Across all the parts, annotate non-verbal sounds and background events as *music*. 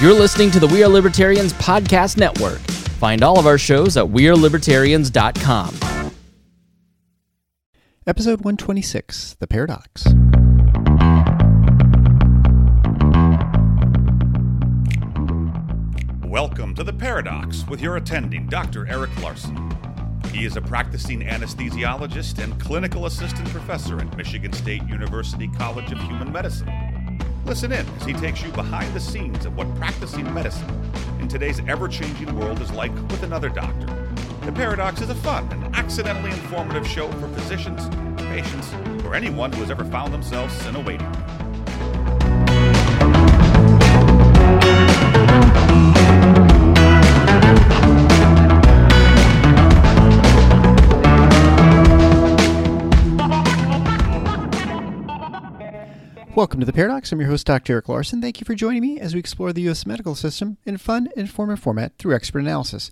You're listening to the We Are Libertarians Podcast Network. Find all of our shows at WeareLibertarians.com. Episode 126 The Paradox. Welcome to The Paradox with your attending, Dr. Eric Larson. He is a practicing anesthesiologist and clinical assistant professor at Michigan State University College of Human Medicine. Listen in as he takes you behind the scenes of what practicing medicine in today's ever changing world is like with another doctor. The Paradox is a fun and accidentally informative show for physicians, patients, or anyone who has ever found themselves in a waiting room. Welcome to The Paradox. I'm your host, Dr. Eric Larson. Thank you for joining me as we explore the U.S. medical system in a fun and informative format through expert analysis.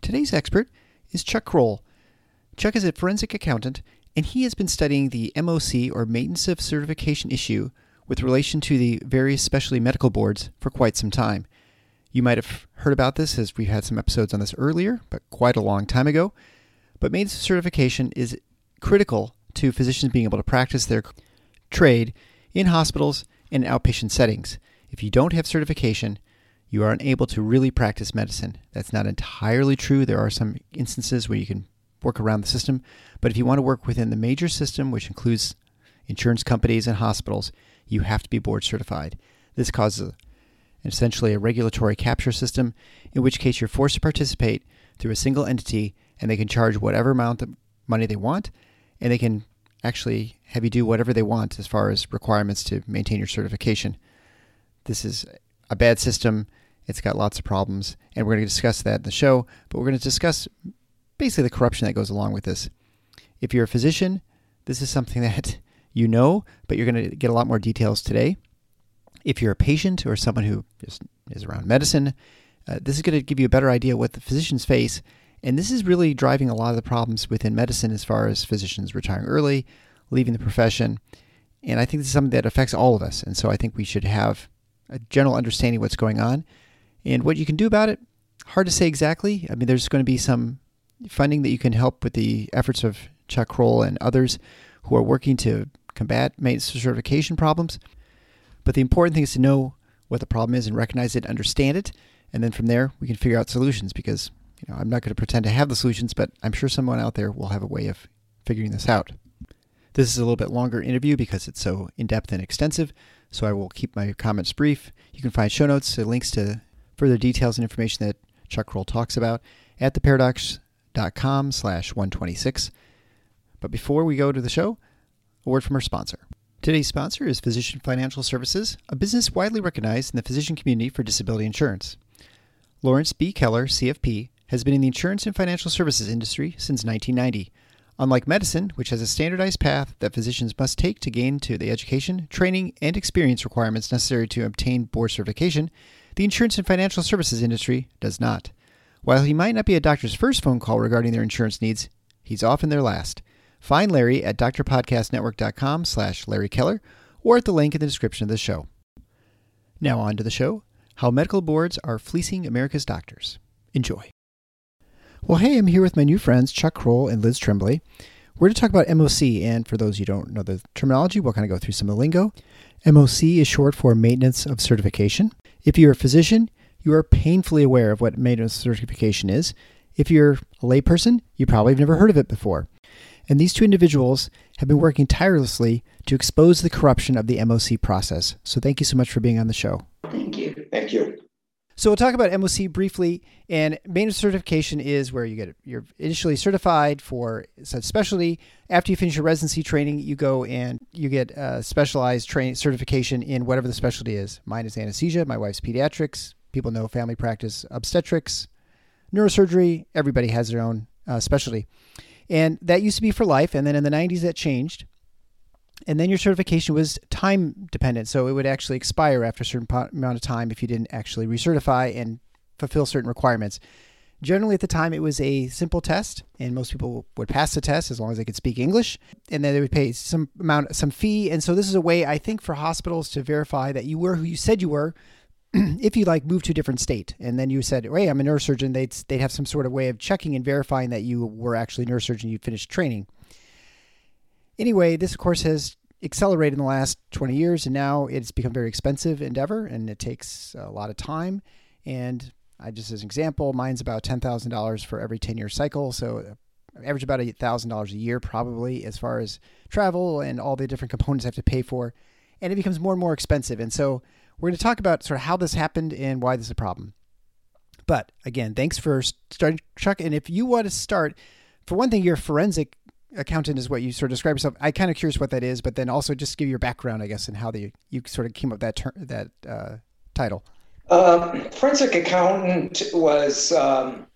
Today's expert is Chuck Kroll. Chuck is a forensic accountant, and he has been studying the MOC, or Maintenance of Certification issue, with relation to the various specialty medical boards for quite some time. You might have heard about this as we've had some episodes on this earlier, but quite a long time ago. But maintenance of certification is critical to physicians being able to practice their trade in hospitals and outpatient settings. If you don't have certification, you are unable to really practice medicine. That's not entirely true. There are some instances where you can work around the system, but if you want to work within the major system, which includes insurance companies and hospitals, you have to be board certified. This causes essentially a regulatory capture system, in which case you're forced to participate through a single entity and they can charge whatever amount of money they want and they can actually have you do whatever they want as far as requirements to maintain your certification. This is a bad system. It's got lots of problems, and we're going to discuss that in the show, but we're going to discuss basically the corruption that goes along with this. If you're a physician, this is something *laughs* that you know, but you're going to get a lot more details today. If you're a patient or someone who is, is around medicine, uh, this is going to give you a better idea what the physicians face and this is really driving a lot of the problems within medicine as far as physicians retiring early, leaving the profession. And I think this is something that affects all of us. And so I think we should have a general understanding of what's going on. And what you can do about it, hard to say exactly. I mean, there's going to be some funding that you can help with the efforts of Chuck Kroll and others who are working to combat maintenance certification problems. But the important thing is to know what the problem is and recognize it, understand it, and then from there we can figure out solutions because you know, I'm not going to pretend to have the solutions, but I'm sure someone out there will have a way of figuring this out. This is a little bit longer interview because it's so in depth and extensive, so I will keep my comments brief. You can find show notes, uh, links to further details and information that Chuck Kroll talks about at theparadox.com slash 126. But before we go to the show, a word from our sponsor. Today's sponsor is Physician Financial Services, a business widely recognized in the physician community for disability insurance. Lawrence B. Keller, CFP, has been in the insurance and financial services industry since 1990. Unlike medicine, which has a standardized path that physicians must take to gain to the education, training, and experience requirements necessary to obtain board certification, the insurance and financial services industry does not. While he might not be a doctor's first phone call regarding their insurance needs, he's often their last. Find Larry at drpodcastnetwork.com slash Larry Keller or at the link in the description of the show. Now on to the show, how medical boards are fleecing America's doctors. Enjoy. Well, hey, I'm here with my new friends, Chuck Kroll and Liz Tremblay. We're to talk about MOC, and for those you don't know the terminology, we'll kind of go through some of the lingo. MOC is short for Maintenance of Certification. If you're a physician, you are painfully aware of what maintenance certification is. If you're a layperson, you probably have never heard of it before. And these two individuals have been working tirelessly to expose the corruption of the MOC process. So thank you so much for being on the show. Thank you. Thank you. So we'll talk about MOC briefly. And maintenance certification is where you get you're initially certified for such specialty. After you finish your residency training, you go and you get a specialized training certification in whatever the specialty is. Mine is anesthesia. My wife's pediatrics. People know family practice, obstetrics, neurosurgery. Everybody has their own uh, specialty, and that used to be for life. And then in the 90s, that changed and then your certification was time dependent. So it would actually expire after a certain amount of time if you didn't actually recertify and fulfill certain requirements. Generally, at the time, it was a simple test, and most people would pass the test as long as they could speak English, and then they would pay some amount, some fee. And so, this is a way I think for hospitals to verify that you were who you said you were *clears throat* if you like move to a different state and then you said, "Hey, I'm a neurosurgeon," they'd they'd have some sort of way of checking and verifying that you were actually a neurosurgeon. You'd finished training. Anyway, this of course has accelerated in the last 20 years, and now it's become a very expensive endeavor, and it takes a lot of time. And I just as an example, mine's about ten thousand dollars for every 10 year cycle, so average about eight thousand dollars a year probably as far as travel and all the different components I have to pay for, and it becomes more and more expensive. And so we're going to talk about sort of how this happened and why this is a problem. But again, thanks for starting, Chuck. And if you want to start, for one thing, you're forensic accountant is what you sort of describe yourself. I kind of curious what that is, but then also just give your background, I guess, and how the you sort of came up that that uh, title. Um, forensic accountant was um,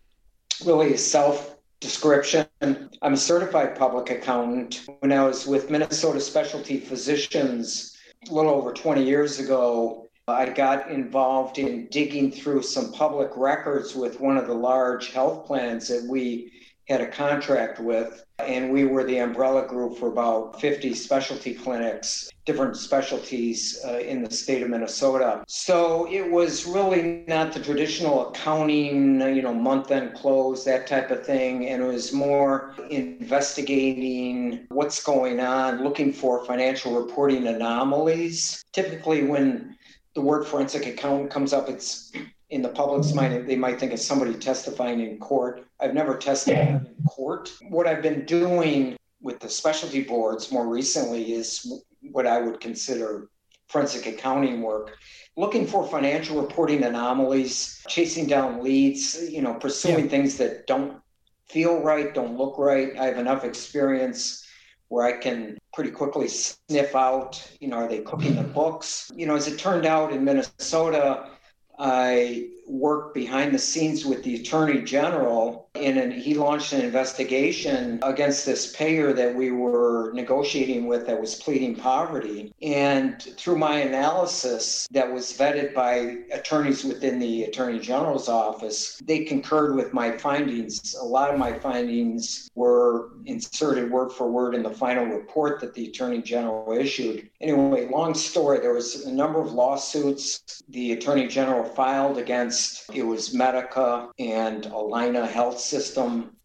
really a self description. I'm a certified public accountant. When I was with Minnesota Specialty Physicians a little over 20 years ago, I got involved in digging through some public records with one of the large health plans that we had a contract with, and we were the umbrella group for about 50 specialty clinics, different specialties uh, in the state of Minnesota. So it was really not the traditional accounting, you know, month end close, that type of thing. And it was more investigating what's going on, looking for financial reporting anomalies. Typically, when the word forensic accountant comes up, it's in the public's mind, they might think it's somebody testifying in court. I've never testified in court. What I've been doing with the specialty boards more recently is what I would consider forensic accounting work, looking for financial reporting anomalies, chasing down leads, you know, pursuing yeah. things that don't feel right, don't look right. I have enough experience where I can pretty quickly sniff out, you know, are they cooking the books? You know, as it turned out in Minnesota, I worked behind the scenes with the attorney general and an, he launched an investigation against this payer that we were negotiating with that was pleading poverty. And through my analysis that was vetted by attorneys within the attorney general's office they concurred with my findings. A lot of my findings were inserted word for word in the final report that the attorney general issued. Anyway long story there was a number of lawsuits. The attorney general filed against it was Medica and Allina Health System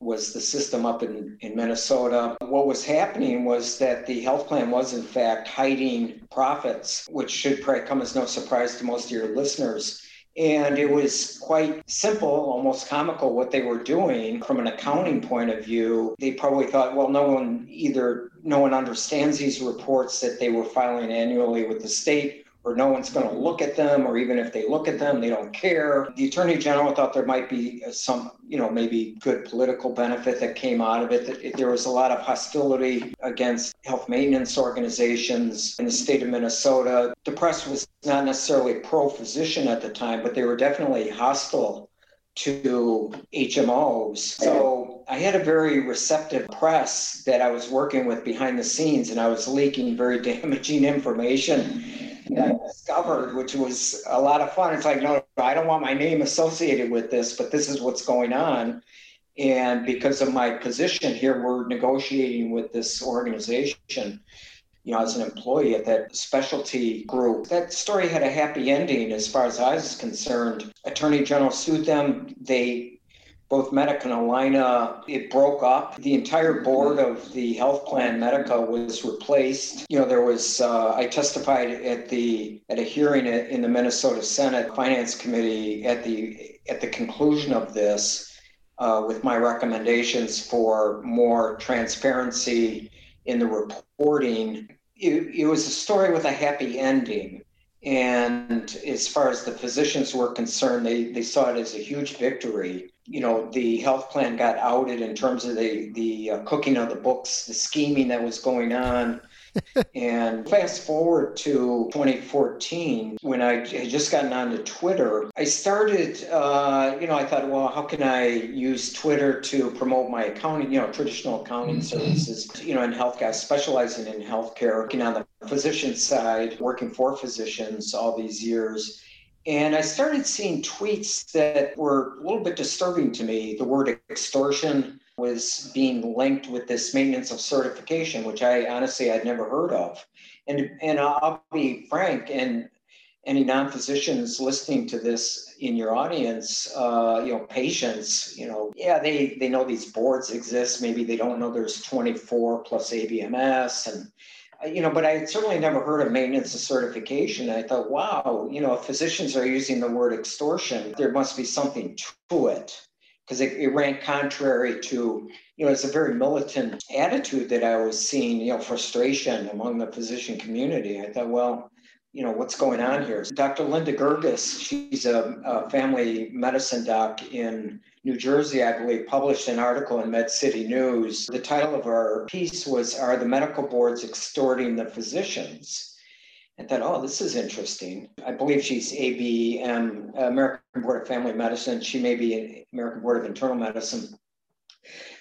was the system up in, in Minnesota. What was happening was that the health plan was, in fact, hiding profits, which should probably come as no surprise to most of your listeners. And it was quite simple, almost comical what they were doing from an accounting point of view. They probably thought, well, no one either, no one understands these reports that they were filing annually with the state or no one's going to look at them, or even if they look at them, they don't care. The attorney general thought there might be uh, some, you know, maybe good political benefit that came out of it. There was a lot of hostility against health maintenance organizations in the state of Minnesota. The press was not necessarily pro physician at the time, but they were definitely hostile to HMOs. So I had a very receptive press that I was working with behind the scenes, and I was leaking very *laughs* damaging information that discovered, which was a lot of fun. It's like, no, I don't want my name associated with this, but this is what's going on. And because of my position here, we're negotiating with this organization, you know, as an employee at that specialty group. That story had a happy ending as far as I was concerned. Attorney General sued them. They both Medica and Allina, it broke up. The entire board of the health plan Medica was replaced. You know, there was uh, I testified at the at a hearing in the Minnesota Senate Finance Committee at the at the conclusion of this uh, with my recommendations for more transparency in the reporting. It, it was a story with a happy ending. And as far as the physicians were concerned, they, they saw it as a huge victory. You know the health plan got outed in terms of the the uh, cooking of the books the scheming that was going on and fast forward to 2014 when i had just gotten onto twitter i started uh, you know i thought well how can i use twitter to promote my accounting you know traditional accounting mm-hmm. services you know in healthcare specializing in healthcare working on the physician side working for physicians all these years and I started seeing tweets that were a little bit disturbing to me. The word extortion was being linked with this maintenance of certification, which I honestly had never heard of. And and I'll be frank, and any non-physicians listening to this in your audience, uh, you know, patients, you know, yeah, they they know these boards exist. Maybe they don't know there's 24 plus ABMS and you know, but I had certainly never heard of maintenance of certification. I thought, wow, you know, if physicians are using the word extortion, there must be something to it because it, it, ran contrary to, you know, it's a very militant attitude that I was seeing, you know, frustration among the physician community. I thought, well, you know, what's going on here? Dr. Linda Girgis, she's a, a family medicine doc in New Jersey, I believe, published an article in Med City News. The title of our piece was Are the Medical Boards Extorting the Physicians? And thought, oh, this is interesting. I believe she's ABM, American Board of Family Medicine. She may be an American Board of Internal Medicine.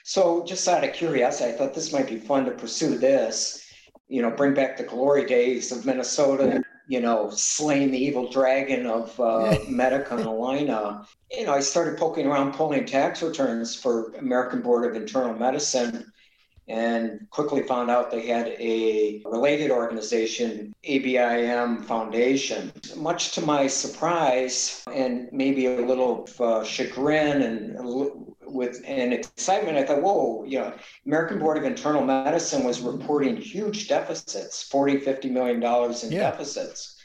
So, just out of curiosity, I thought this might be fun to pursue this. You know, bring back the glory days of Minnesota you know, slaying the evil dragon of uh, *laughs* Medica and Allina. You know, I started poking around pulling tax returns for American Board of Internal Medicine and quickly found out they had a related organization, ABIM Foundation. Much to my surprise and maybe a little uh, chagrin and with an excitement, I thought, whoa, you know, American Board of Internal Medicine was reporting huge deficits, 40, 50 million dollars in yeah. deficits.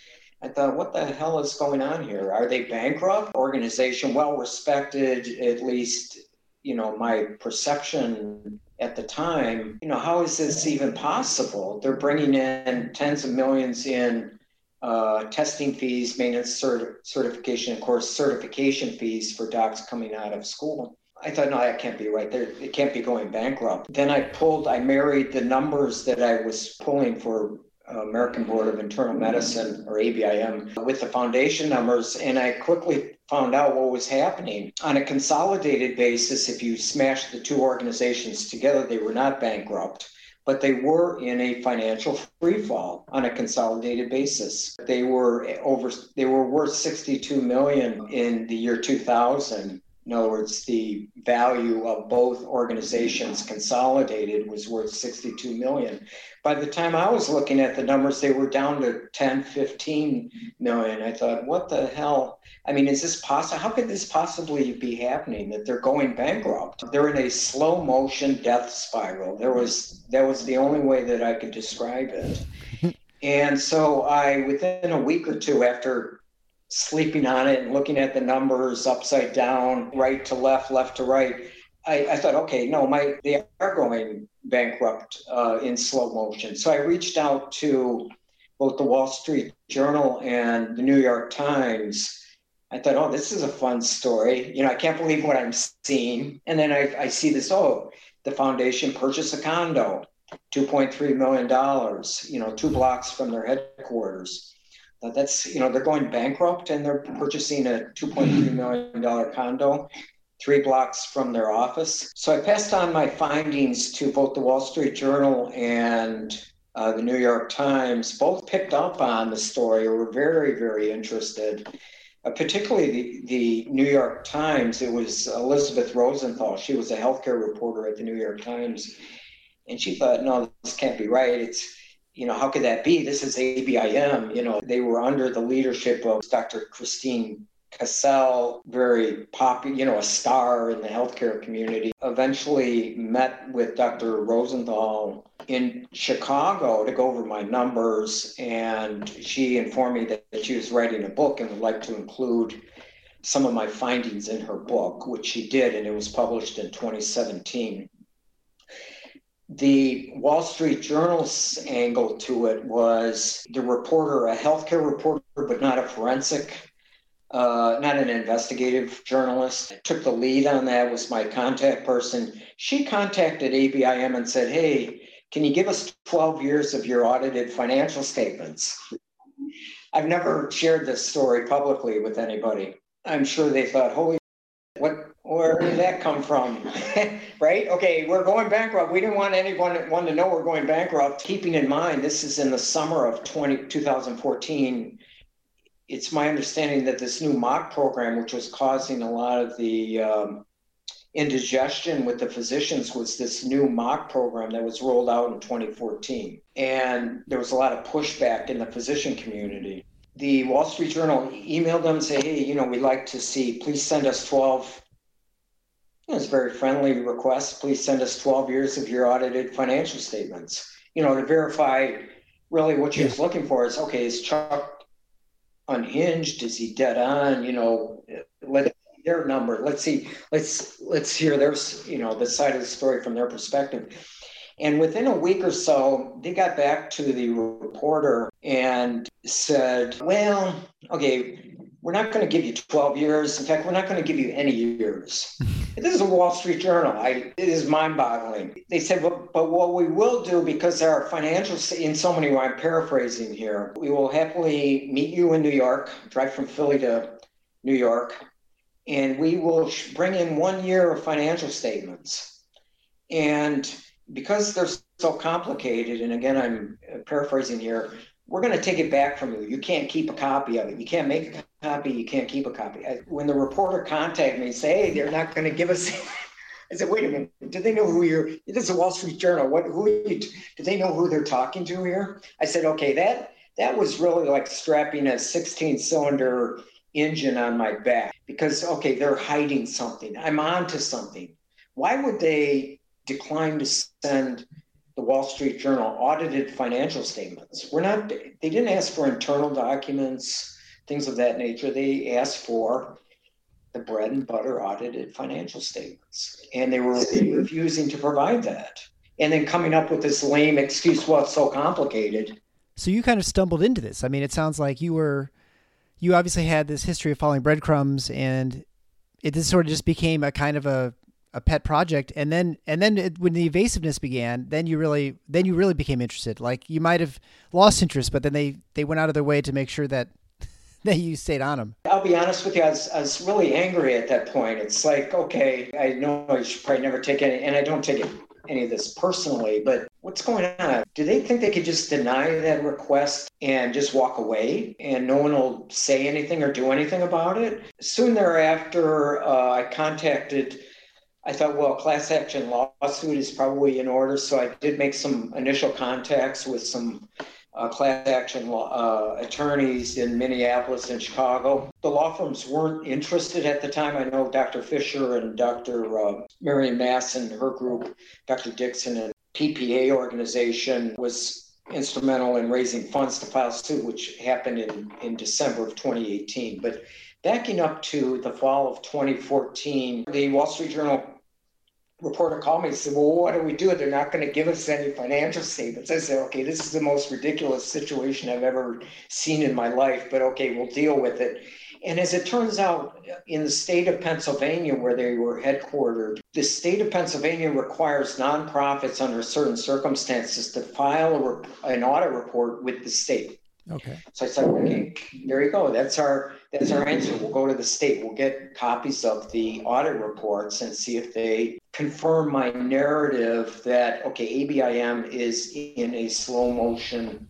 I thought, what the hell is going on here? Are they bankrupt? Organization well respected, at least, you know, my perception at the time, you know, how is this even possible? They're bringing in tens of millions in uh, testing fees, maintenance cert- certification, of course, certification fees for docs coming out of school. I thought, no, that can't be right. There, it can't be going bankrupt. Then I pulled, I married the numbers that I was pulling for American Board of Internal Medicine or ABIM with the foundation numbers, and I quickly found out what was happening. On a consolidated basis, if you smash the two organizations together, they were not bankrupt but they were in a financial freefall on a consolidated basis. They were over they were worth 62 million in the year 2000 in other words, the value of both organizations consolidated was worth 62 million. By the time I was looking at the numbers, they were down to 10, 15 million. I thought, what the hell? I mean, is this possible? How could this possibly be happening that they're going bankrupt? They're in a slow motion death spiral. There was that was the only way that I could describe it. *laughs* and so I, within a week or two after sleeping on it and looking at the numbers upside down, right to left, left to right. I, I thought, okay, no, my they are going bankrupt uh, in slow motion. So I reached out to both the Wall Street Journal and the New York Times. I thought, oh, this is a fun story. You know, I can't believe what I'm seeing. And then I, I see this, oh, the foundation purchased a condo, $2.3 million, you know, two blocks from their headquarters that's you know they're going bankrupt and they're purchasing a 2.3 million dollar condo three blocks from their office. So I passed on my findings to both the Wall Street Journal and uh, the New York Times. Both picked up on the story or were very, very interested. Uh, particularly the, the New York Times. It was Elizabeth Rosenthal. She was a healthcare reporter at the New York Times. And she thought, no, this can't be right. It's you know, how could that be? This is ABIM. You know, they were under the leadership of Dr. Christine Cassel, very popular, you know, a star in the healthcare community, eventually met with Dr. Rosenthal in Chicago to go over my numbers. And she informed me that, she was writing a book and would like to include some of my findings in her book, which she did, and it was published in 2017 the Wall Street Journal's angle to it was the reporter, a healthcare reporter, but not a forensic, uh, not an investigative journalist. Took the lead on that, was my contact person. She contacted ABIM and said, Hey, can you give us 12 years of your audited financial statements? I've never shared this story publicly with anybody. I'm sure they thought, Holy, what where did that come from? *laughs* right? Okay, we're going bankrupt. We didn't want anyone one to know we're going bankrupt. Keeping in mind, this is in the summer of 20, 2014. It's my understanding that this new MOC program, which was causing a lot of the um, indigestion with the physicians, was this new MOC program that was rolled out in 2014. And there was a lot of pushback in the physician community. the Wall Street Journal emailed them, and say, hey, you know, we'd like to see, please send us 12. It was a very friendly request. Please send us 12 years of your audited financial statements. You know, to verify really what she was looking for is okay, is Chuck unhinged? Is he dead on? You know, let their number. Let's see, let's let's hear their you know the side of the story from their perspective. And within a week or so, they got back to the reporter and said, Well, okay, we're not going to give you 12 years. In fact, we're not going to give you any years. *laughs* this is a Wall Street Journal. I, it is mind boggling. They said, but, what we will do, because our financials, in so many I'm paraphrasing here, we will happily meet you in New York, drive from Philly to New York, and we will bring in one year of financial statements. And because they're so complicated, and again, I'm uh, paraphrasing here, we're going to take it back from you. You can't keep a copy of it. You can't make a copy. You can't keep a copy. When the reporter contacted me, say, "Hey, they're not going to give us," *laughs* I said, "Wait a minute. Do they know who you're? This is a Wall Street Journal. What? Who? You, do they know who they're talking to here?" I said, "Okay, that that was really like strapping a 16-cylinder engine on my back because okay, they're hiding something. I'm onto something. Why would they decline to send?" the Wall Street Journal audited financial statements. We're not, they didn't ask for internal documents, things of that nature. They asked for the bread and butter audited financial statements. And they were refusing to provide that. And then coming up with this lame excuse, well, it's so complicated. So you kind of stumbled into this. I mean, it sounds like you were, you obviously had this history of following breadcrumbs and it just sort of just became a kind of a a pet project and then and then it, when the evasiveness began then you really then you really became interested like you might have lost interest but then they they went out of their way to make sure that *laughs* that you stayed on them i'll be honest with you I was, I was really angry at that point. It's like okay i know i should probably never take any and i don't take it, any of this personally but what's going on? Do they think they could just deny that request and just walk away and no one will say anything or do anything about it? Soon thereafter uh, i contacted I thought, well, class action lawsuit is probably in order. So I did make some initial contacts with some uh, class action law, uh, attorneys in Minneapolis and Chicago. The law firms weren't interested at the time. I know Dr. Fisher and Dr. Uh, Marion Mass and her group, Dr. Dixon and PPA organization was instrumental in raising funds to file suit, which happened in, in December of 2018. But Backing up to the fall of 2014, the Wall Street Journal reporter called me and said, Well, what do we do? They're not going to give us any financial statements. I said, Okay, this is the most ridiculous situation I've ever seen in my life, but okay, we'll deal with it. And as it turns out, in the state of Pennsylvania, where they were headquartered, the state of Pennsylvania requires nonprofits under certain circumstances to file a, an audit report with the state. Okay. So I said, okay, there you go. That's our that's our answer. We'll go to the state. We'll get copies of the audit reports and see if they confirm my narrative that okay, ABIM is in a slow motion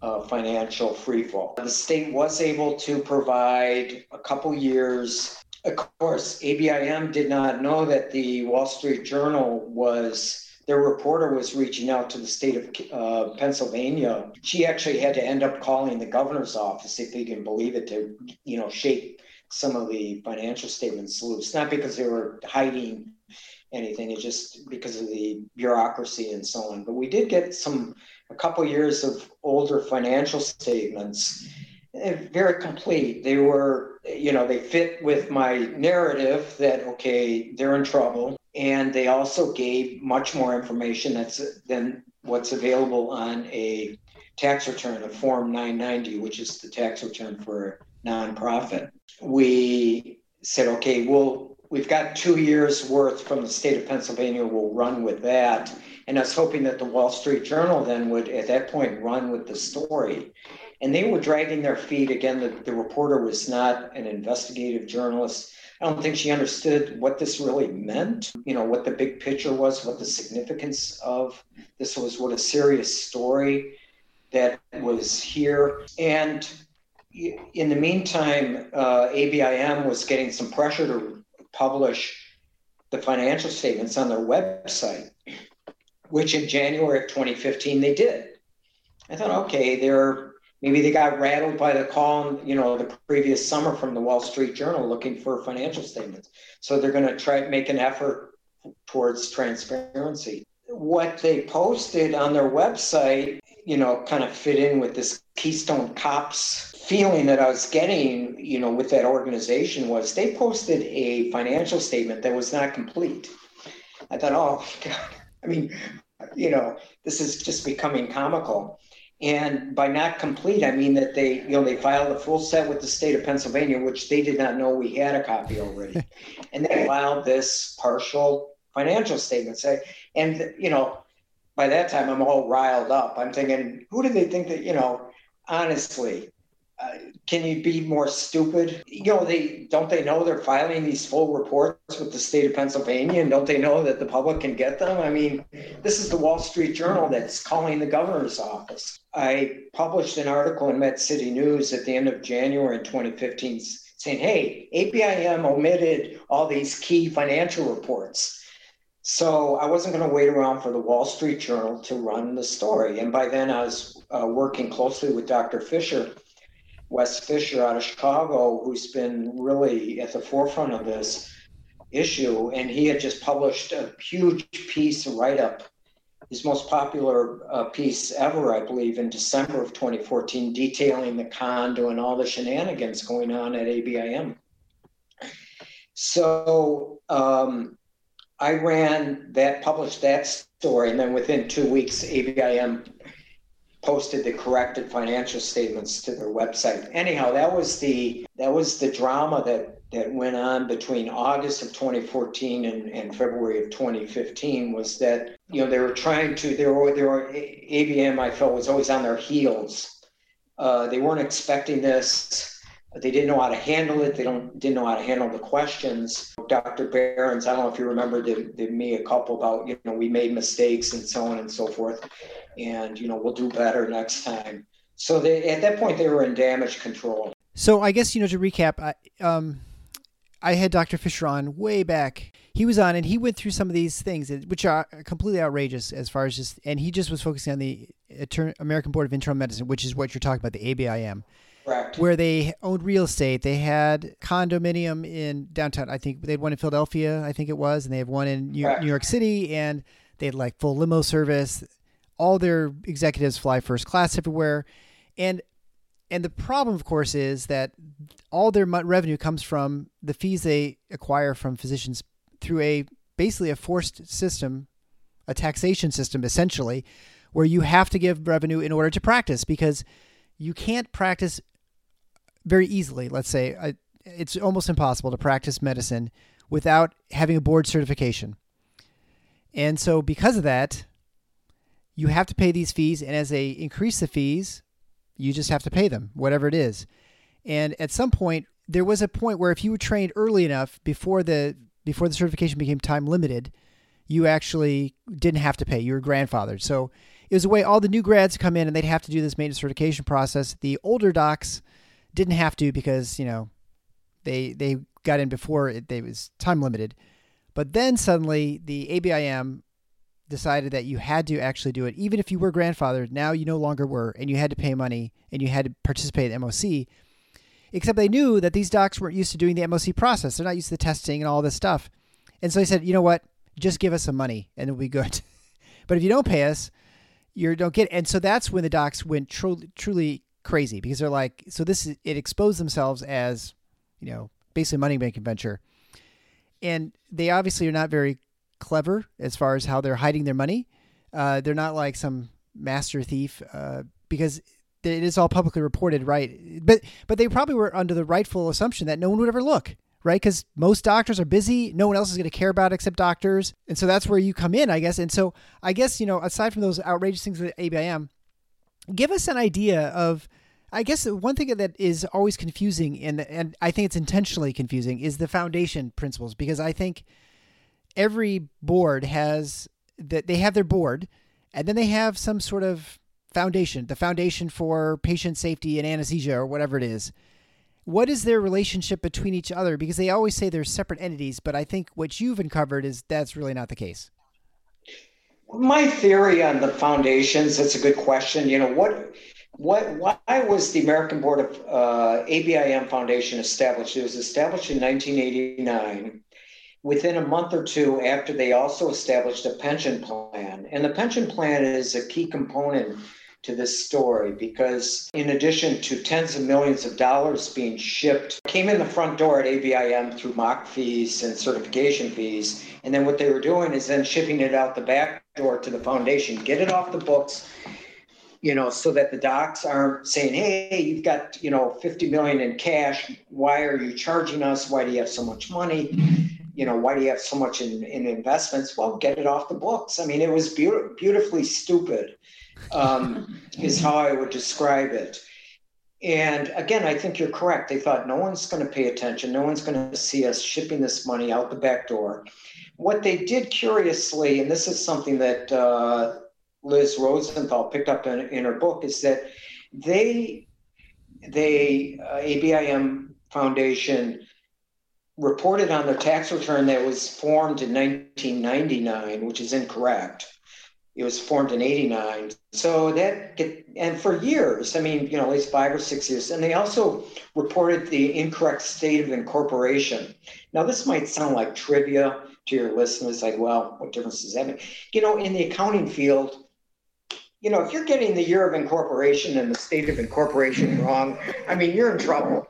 uh, financial freefall. The state was able to provide a couple years. Of course, ABIM did not know that the Wall Street Journal was their reporter was reaching out to the state of uh, Pennsylvania. She actually had to end up calling the governor's office, if you can believe it, to you know shape some of the financial statements loose. Not because they were hiding anything, it's just because of the bureaucracy and so on. But we did get some a couple years of older financial statements eh, very complete. They were, you know, they fit with my narrative that, okay, they're in trouble. And they also gave much more information that's than what's available on a tax return, a Form 990, which is the tax return for a nonprofit. We said, okay, well, we've got two years worth from the state of Pennsylvania. We'll run with that. And I was hoping that the Wall Street Journal then would, at that point, run with the story. And they were dragging their feet. Again, the, the reporter was not an investigative journalist I don't think she understood what this really meant, you know, what the big picture was, what the significance of this was, what a serious story that was here. And in the meantime, uh, ABIM was getting some pressure to publish the financial statements on their website, which in January of 2015 they did. I thought, okay, they're maybe they got rattled by the call, you know, the previous summer from the Wall Street Journal looking for financial statements. So they're going to try make an effort towards transparency. What they posted on their website, you know, kind of fit in with this Keystone Cops feeling that I was getting, you know, with that organization was they posted a financial statement that was not complete. I thought, oh God, I mean, you know, this is just becoming comical. And by not complete, I mean that they, you know, they filed a full set with the state of Pennsylvania, which they did not know we had a copy already. *laughs* and they filed this partial financial statement. Say, and you know, by that time I'm all riled up. I'm thinking, who do they think that, you know, honestly, uh, can you be more stupid? You know, they don't they know they're filing these full reports with the state of Pennsylvania, and don't they know that the public can get them? I mean, this is the Wall Street Journal that's calling the governor's office. I published an article in Med City News at the end of January 2015 saying, "Hey, ABIM omitted all these key financial reports." So I wasn't going to wait around for the Wall Street Journal to run the story. And by then, I was uh, working closely with Dr. Fisher Wes Fisher out of Chicago, who's been really at the forefront of this issue. And he had just published a huge piece, write up, his most popular uh, piece ever, I believe, in December of 2014, detailing the condo and all the shenanigans going on at ABIM. So um, I ran that, published that story, and then within two weeks, ABIM posted the corrected financial statements to their website. Anyhow, that was the that was the drama that that went on between August of 2014 and, and February of 2015 was that you know they were trying to they were they were ABIM I felt was always on their heels. Uh, they weren't expecting this. They didn't know how to handle it. They don't didn't know how to handle the questions. Dr. Behrens, I don't know if you remember, did, did me a couple about you know we made mistakes and so on and so forth and you know we'll do better next time. So they at that point they were in damage control. So I guess you know to recap, I um, I had Dr. Fisher on way back. He was on and he went through some of these things which are completely outrageous as far as just and he just was focusing on the American Board of Internal Medicine, which is what you're talking about, the ABIM. Correct. Where they owned real estate. They had condominium in downtown. I think they had one in Philadelphia, I think it was, and they have one in New, New York City, and they had like full limo service all their executives fly first class everywhere, and and the problem, of course, is that all their revenue comes from the fees they acquire from physicians through a basically a forced system, a taxation system, essentially, where you have to give revenue in order to practice because you can't practice very easily. Let's say it's almost impossible to practice medicine without having a board certification. And so, because of that, you have to pay these fees, and as they increase the fees, you just have to pay them, whatever it is. And at some point, there was a point where if you were trained early enough before the before the certification became time limited, you actually didn't have to pay. You were grandfathered. So it was a way all the new grads come in and they'd have to do this maintenance certification process. The older docs didn't have to because you know they they got in before it, they was time limited. But then suddenly the ABIM decided that you had to actually do it, even if you were grandfathered. Now you no longer were, and you had to pay money and you had to participate in MOC. Except they knew that these docs weren't used to doing the MOC process. They're not used to the testing and all this stuff. And so they said, you know what? Just give us some money and it'll be good. *laughs* but if you don't pay us, you don't get. It. And so that's when the docs went truly, truly crazy because they're like, so this is, it exposed themselves as, you know, basically money making venture. And they obviously are not very clever as far as how they're hiding their money. Uh, they're not like some master thief uh, because it is all publicly reported, right? But but they probably were under the rightful assumption that no one would ever look, right? Because most doctors are busy. No one else is going to care about it except doctors, and so that's where you come in, I guess. And so I guess you know, aside from those outrageous things with ABIM, give us an idea of. I guess one thing that is always confusing, and and I think it's intentionally confusing, is the foundation principles because I think every board has that they have their board and then they have some sort of foundation, the foundation for patient safety and anesthesia or whatever it is. What is their relationship between each other? Because they always say they're separate entities, but I think what you've uncovered is that's really not the case. My theory on the foundations, that's a good question. You know, what what, why was the American Board of uh, ABIM Foundation established? It was established in 1989 within a month or two after they also established a pension plan. And the pension plan is a key component to this story because, in addition to tens of millions of dollars being shipped, came in the front door at ABIM through MOC fees and certification fees. And then what they were doing is then shipping it out the back door to the foundation, get it off the books, you know, so that the docs aren't saying, hey, you've got, you know, 50 million in cash. Why are you charging us? Why do you have so much money? You know, why do you have so much in, in investments? Well, get it off the books. I mean, it was be- beautifully stupid, um, is how I would describe it. And again, I think you're correct. They thought no one's going to pay attention. No one's going to see us shipping this money out the back door. What they did curiously, and this is something that uh, Liz Rosenthal picked up in, in her book is that they, they uh, ABIM Foundation reported on their tax return that was formed in 1999, which is incorrect. It was formed in 89. So that, get, and for years, I mean, you know, at least five or six years. And they also reported the incorrect state of incorporation. Now, this might sound like trivia to your listeners, like, well, what difference does that make? You know, in the accounting field, you know, if you're getting the year of incorporation and the state of incorporation wrong, I mean, you're in trouble.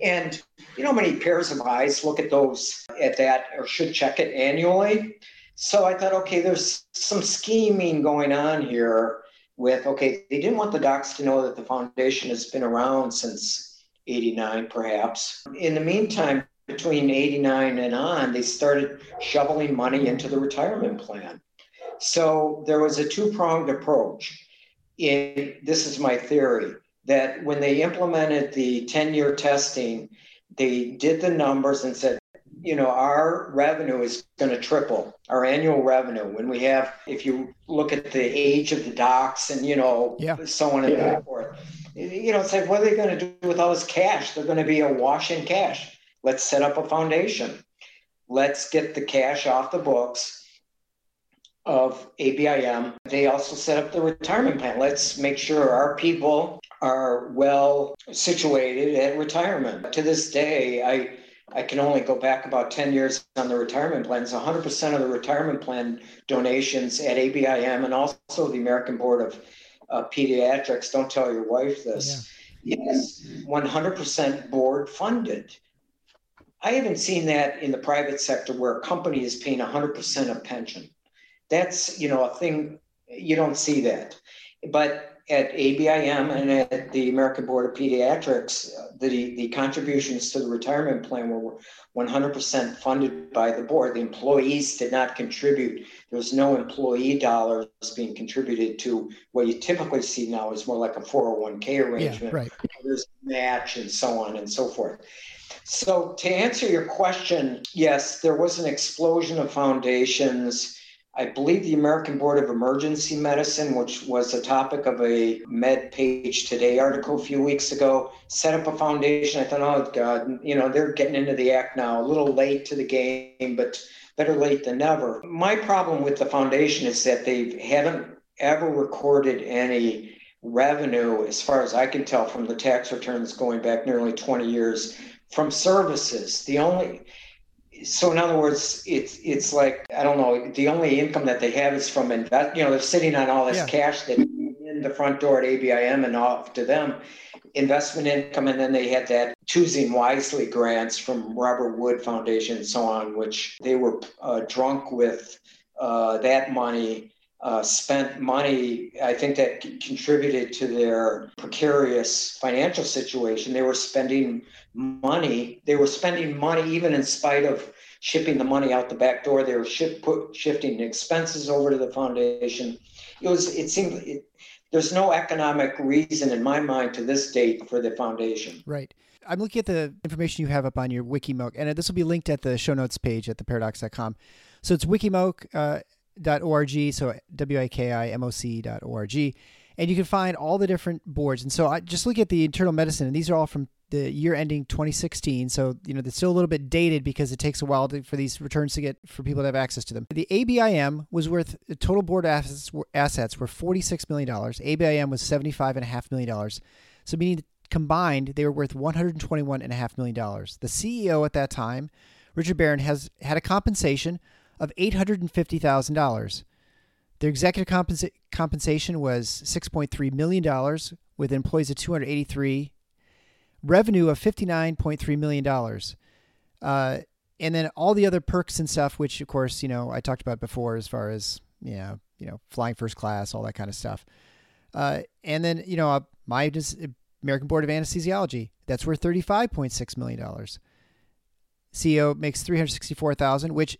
And you know many pairs of eyes look at those at that or should check it annually? So I thought, okay, there's some scheming going on here with, okay, they didn't want the docs to know that the foundation has been around since 89, perhaps. In the meantime, between 89 and on, they started shoveling money into the retirement plan. So there was a two pronged approach. In, this is my theory that when they implemented the 10 year testing, they did the numbers and said, you know, our revenue is going to triple our annual revenue when we have, if you look at the age of the docs and, you know, yeah. so on and yeah. so forth. You know, it's like, what are they going to do with all this cash? They're going to be a wash in cash. Let's set up a foundation. Let's get the cash off the books of ABIM. They also set up the retirement plan. Let's make sure our people are well situated at retirement. To this day, I I can only go back about 10 years on the retirement plans. 100% of the retirement plan donations at ABIM and also the American Board of uh, Pediatrics, don't tell your wife this, yeah. is 100% board funded. I haven't seen that in the private sector where a company is paying 100% of pension that's you know a thing you don't see that but at ABIM and at the American Board of Pediatrics, the, the contributions to the retirement plan were 100% funded by the board. The employees did not contribute. There was no employee dollars being contributed to what you typically see now is more like a 401k arrangement. Yeah, right. There's match and so on and so forth. So to answer your question, yes, there was an explosion of foundations I believe the American Board of Emergency Medicine, which was a topic of a MedPage Today article a few weeks ago, set up a foundation. I thought, oh God, you know, they're getting into the act now, a little late to the game, but better late than never. My problem with the foundation is that they haven't ever recorded any revenue, as far as I can tell from the tax returns going back nearly 20 years, from services. The only so in other words, it's it's like I don't know. The only income that they have is from invest. You know, they're sitting on all this yeah. cash that in the front door at ABIM and off to them investment income, and then they had that choosing wisely grants from Robert Wood Foundation and so on, which they were uh, drunk with uh, that money. Uh, spent money, I think that contributed to their precarious financial situation. They were spending money. They were spending money even in spite of shipping the money out the back door. They were put, shifting expenses over to the foundation. It was. It seemed. It, there's no economic reason in my mind to this date for the foundation. Right. I'm looking at the information you have up on your Wikimoc, and this will be linked at the show notes page at theparadox.com. So it's wikimoc.org, uh, so W I K I M O C.org. and you can find all the different boards. And so I just look at the internal medicine, and these are all from the year ending 2016. So you know they're still a little bit dated because it takes a while to, for these returns to get for people to have access to them. The ABIM was worth the total board assets assets were 46 million dollars. ABIM was 75 and a half million dollars. So meaning combined they were worth 121 and a half million dollars. The CEO at that time, Richard Baron, has had a compensation of $850,000. Their executive compensa- compensation was $6.3 million with employees of 283, revenue of $59.3 million. Uh, and then all the other perks and stuff, which of course, you know, I talked about before as far as, you know, you know, flying first class, all that kind of stuff. Uh, and then, you know, uh, my American Board of Anesthesiology, that's worth $35.6 million. CEO makes 364,000, which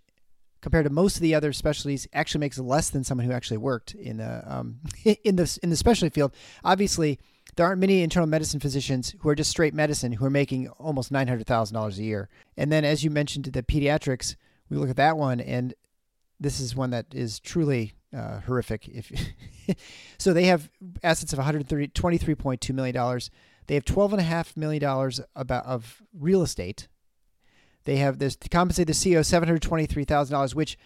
compared to most of the other specialties, actually makes less than someone who actually worked in the um, *laughs* in the in the specialty field. Obviously, there aren't many internal medicine physicians who are just straight medicine who are making almost nine hundred thousand dollars a year. And then, as you mentioned, the pediatrics, we look at that one, and this is one that is truly uh, horrific. If *laughs* so, they have assets of one hundred twenty-three point two million dollars. They have twelve and a half million dollars about of real estate they have this to compensate the CEO seven hundred twenty-three thousand dollars, which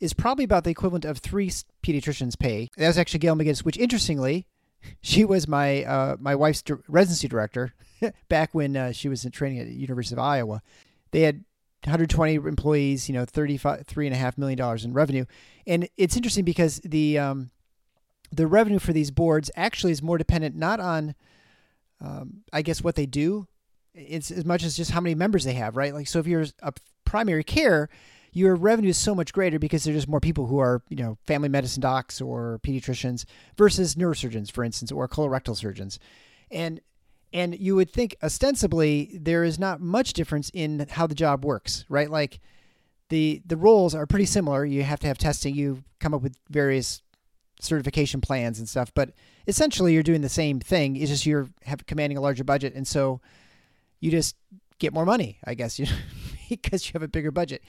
is probably about the equivalent of three pediatricians' pay. That was actually Gail McGuinness, which interestingly, *laughs* she was my uh, my wife's residency director *laughs* back when uh, she was in training at the University of Iowa. They had 120 employees, you know, 35 three and a half million dollars in revenue, and it's interesting because the um, the revenue for these boards actually is more dependent not on, um, I guess, what they do, it's as much as just how many members they have, right? Like, so if you're a primary care, your revenue is so much greater because there's just more people who are, you know, family medicine docs or pediatricians versus neurosurgeons, for instance, or colorectal surgeons. And and you would think ostensibly there is not much difference in how the job works, right? Like the the roles are pretty similar. You have to have testing, you come up with various certification plans and stuff, but essentially you're doing the same thing. It's just you're have commanding a larger budget and so you just get more money, I guess, you *laughs* because you have a bigger budget.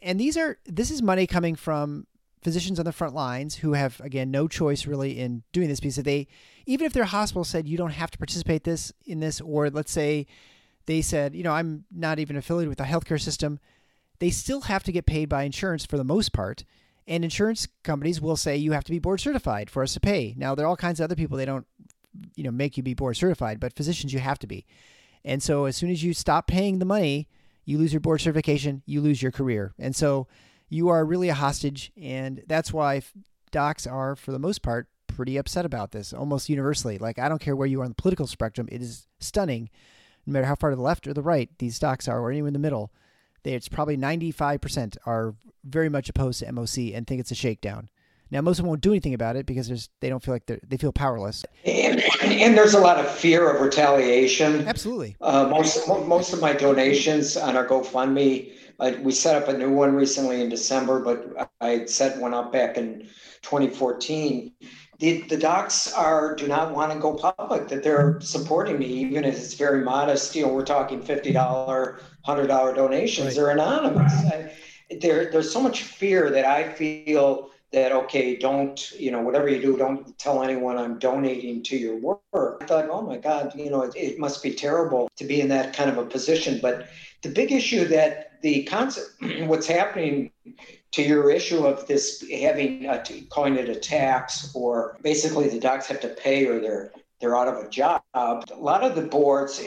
And these are this is money coming from physicians on the front lines who have again no choice really in doing this because they even if their hospital said you don't have to participate this in this or let's say they said, you know, I'm not even affiliated with the healthcare system, they still have to get paid by insurance for the most part. And insurance companies will say you have to be board certified for us to pay. Now there are all kinds of other people they don't you know make you be board certified, but physicians you have to be. And so as soon as you stop paying the money, you lose your board certification, you lose your career. And so you are really a hostage. And that's why docs are, for the most part, pretty upset about this almost universally. Like, I don't care where you are on the political spectrum, it is stunning. No matter how far to the left or the right these docs are, or anywhere in the middle, they, it's probably 95% are very much opposed to MOC and think it's a shakedown. Now, most of them won't do anything about it because there's, they don't feel like they they feel powerless. And, and there's a lot of fear of retaliation. Absolutely. Uh, most most of my donations on our GoFundMe, uh, we set up a new one recently in December, but I set one up back in 2014. The, the docs are do not want to go public that they're supporting me even if it's very modest you know we're talking $50 $100 donations right. they're anonymous I, there, there's so much fear that i feel that okay don't you know whatever you do don't tell anyone i'm donating to your work. I thought oh my god you know it, it must be terrible to be in that kind of a position. But the big issue that the concept *clears throat* what's happening to your issue of this having uh, calling it a tax or basically the docs have to pay or they're they're out of a job. A lot of the boards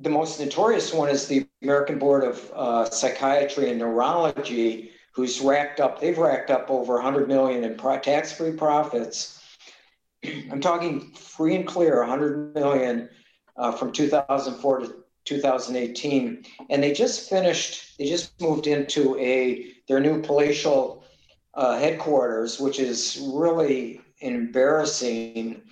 the most notorious one is the american board of uh, psychiatry and neurology who's racked up, they've racked up over 100 million in tax-free profits. *clears throat* I'm talking free and clear, 100 million uh, from 2004 to 2018, and they just finished. They just moved into a their new palatial uh, headquarters, which is really embarrassing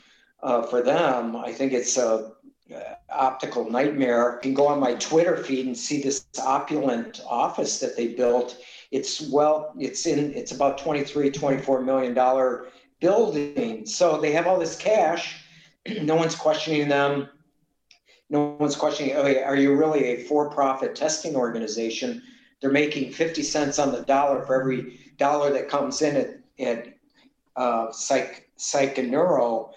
uh, for them. I think it's a uh, optical nightmare. You can go on my Twitter feed and see this opulent office that they built it's well, it's in, it's about 23, 24 million dollar building. So they have all this cash. *clears throat* no one's questioning them. No one's questioning, oh, are you really a for-profit testing organization? They're making 50 cents on the dollar for every dollar that comes in at, at uh, psych psych and neuro,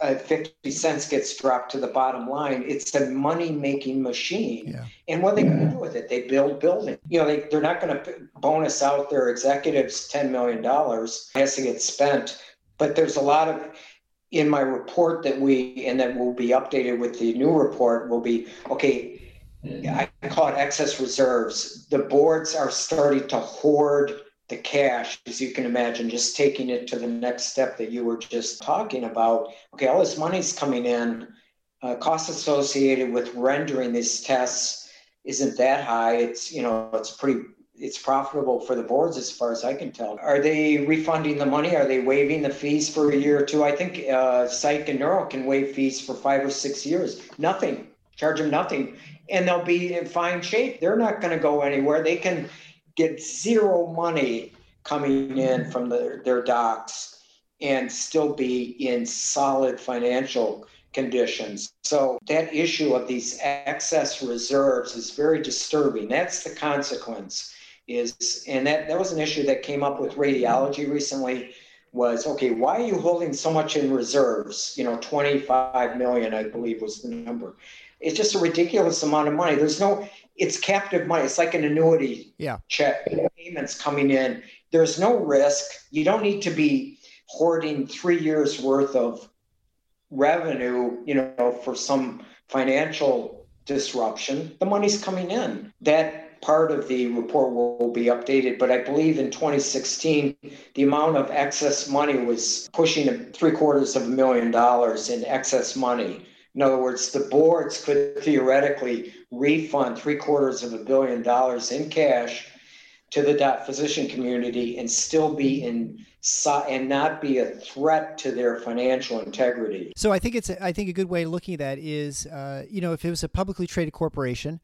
uh, 50 cents gets dropped to the bottom line. It's a money making machine. Yeah. And what are they going to do with it? They build buildings. You know, they, they're not going to bonus out their executives $10 million. It has to get spent. But there's a lot of, in my report that we, and that will be updated with the new report, will be okay. I call it excess reserves. The boards are starting to hoard the cash, as you can imagine, just taking it to the next step that you were just talking about. Okay, all this money's coming in. Uh, costs associated with rendering these tests isn't that high. It's you know it's pretty it's profitable for the boards as far as I can tell. Are they refunding the money? Are they waiving the fees for a year or two? I think uh, Psych and Neuro can waive fees for five or six years. Nothing. Charge them nothing. And they'll be in fine shape. They're not going to go anywhere. They can get zero money coming in mm-hmm. from the, their docs and still be in solid financial conditions. So that issue of these excess reserves is very disturbing. That's the consequence is and that that was an issue that came up with radiology mm-hmm. recently was okay why are you holding so much in reserves? You know 25 million i believe was the number. It's just a ridiculous amount of money. There's no it's captive money. It's like an annuity yeah. check payments coming in. There's no risk. You don't need to be hoarding three years worth of revenue, you know, for some financial disruption. The money's coming in. That part of the report will, will be updated, but I believe in 2016, the amount of excess money was pushing three quarters of a million dollars in excess money. In other words, the boards could theoretically refund three quarters of a billion dollars in cash to the physician community and still be in and not be a threat to their financial integrity. So I think it's I think a good way of looking at that is uh, you know if it was a publicly traded corporation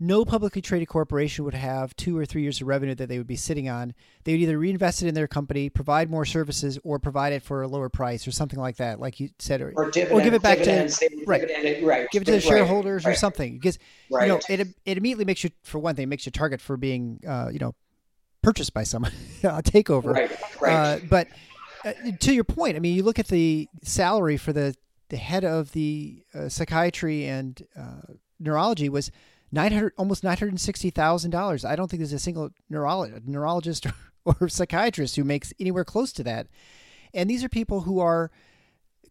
no publicly traded corporation would have two or three years of revenue that they would be sitting on. They would either reinvest it in their company, provide more services, or provide it for a lower price or something like that, like you said, or, or, dividend, or give it back to right, right, give it to the shareholders right, or something because you know it it immediately makes you for one thing it makes you target for being uh, you know purchased by someone *laughs* a takeover. Right, right. Uh, but uh, to your point, I mean, you look at the salary for the the head of the uh, psychiatry and uh, neurology was 900 almost $960,000. I don't think there's a single neurolo- neurologist or, *laughs* or psychiatrist who makes anywhere close to that. And these are people who are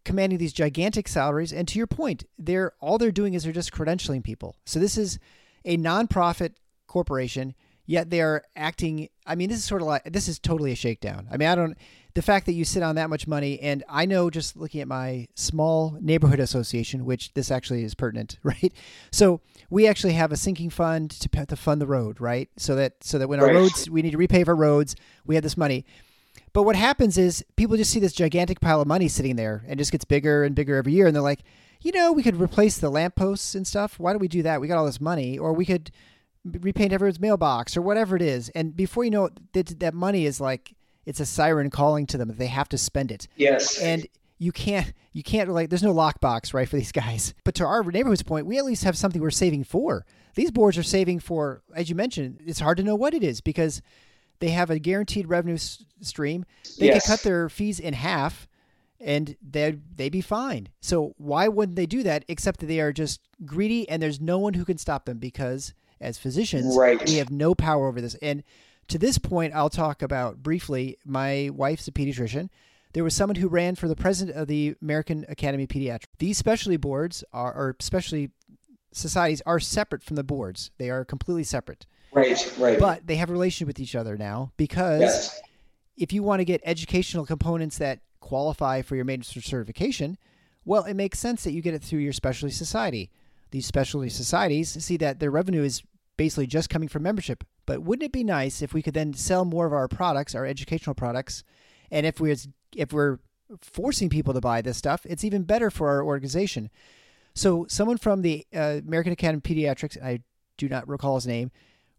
commanding these gigantic salaries and to your point, they're all they're doing is they're just credentialing people. So this is a nonprofit corporation yet they are acting i mean this is sort of like this is totally a shakedown. I mean i don't the fact that you sit on that much money and i know just looking at my small neighborhood association which this actually is pertinent *laughs* right? So we actually have a sinking fund to, to fund the road right? So that so that when right. our roads we need to repave our roads we have this money. But what happens is people just see this gigantic pile of money sitting there and just gets bigger and bigger every year and they're like you know we could replace the lampposts and stuff. Why don't we do that? We got all this money. Or we could repaint everyone's mailbox or whatever it is. And before you know it, that, that money is like it's a siren calling to them that they have to spend it. Yes. And you can't you can't like there's no lockbox right for these guys. *laughs* But to our neighborhood's point, we at least have something we're saving for. These boards are saving for, as you mentioned, it's hard to know what it is because they have a guaranteed revenue s- stream. They yes. can cut their fees in half and they'd, they'd be fine. So why wouldn't they do that except that they are just greedy and there's no one who can stop them because as physicians, right. we have no power over this. And to this point, I'll talk about briefly. My wife's a pediatrician. There was someone who ran for the president of the American Academy of Pediatrics. These specialty boards are, or specialty societies are separate from the boards. They are completely separate. Right, right. But they have a relationship with each other now because yes. if you want to get educational components that qualify for your maintenance certification, well, it makes sense that you get it through your specialty society. These specialty societies see that their revenue is basically just coming from membership. But wouldn't it be nice if we could then sell more of our products, our educational products, and if we're if we're forcing people to buy this stuff, it's even better for our organization. So someone from the uh, American Academy of Pediatrics, I do not recall his name,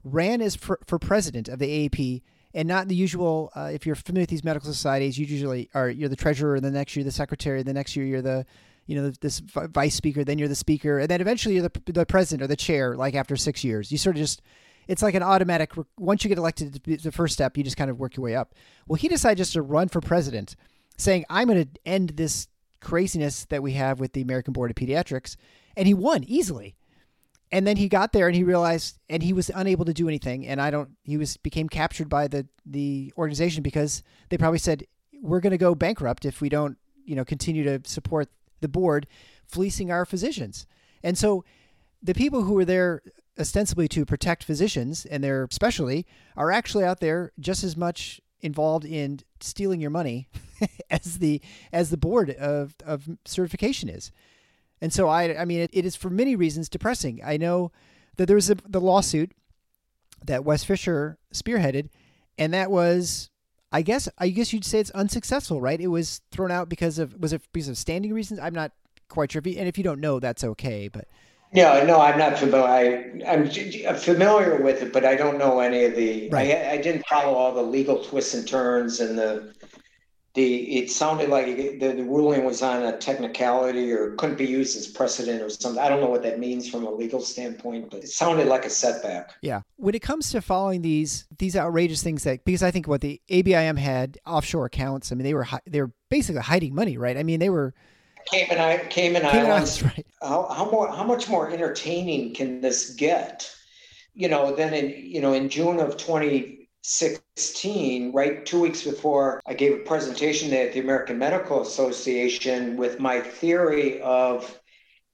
ran as for, for president of the AAP, and not the usual. Uh, if you're familiar with these medical societies, you usually are you're the treasurer, and the next year the secretary, the next year you're the you know this vice speaker then you're the speaker and then eventually you're the, the president or the chair like after six years you sort of just it's like an automatic once you get elected the first step you just kind of work your way up well he decided just to run for president saying, I'm going to end this craziness that we have with the American Board of Pediatrics. And he won easily. And then he got there and he realized, and he was unable to do anything. And I don't, he was, became captured by the, the organization because they probably said, we're going to go bankrupt if we don't, you know, continue to support the board fleecing our physicians. And so the people who were there ostensibly to protect physicians and their specialty are actually out there just as much involved in stealing your money *laughs* as the as the board of, of certification is. And so I I mean it, it is for many reasons depressing. I know that there was a, the lawsuit that Wes Fisher spearheaded and that was I guess I guess you'd say it's unsuccessful, right? It was thrown out because of was it because of standing reasons? I'm not quite sure. If you, and if you don't know, that's okay. But no, no, I'm not familiar. I, I'm, I'm uh, familiar with it, but I don't know any of the. Right. I, I didn't follow all the legal twists and turns and the. The it sounded like the, the ruling was on a technicality or couldn't be used as precedent or something. I don't know what that means from a legal standpoint, but it sounded like a setback. Yeah, when it comes to following these these outrageous things that because I think what the ABIM had offshore accounts. I mean, they were they were basically hiding money, right? I mean, they were Cayman, Cayman, Cayman Islands. *laughs* Right. How, how more? How much more entertaining can this get? You know, then in you know in June of 2016, right, two weeks before I gave a presentation there at the American Medical Association with my theory of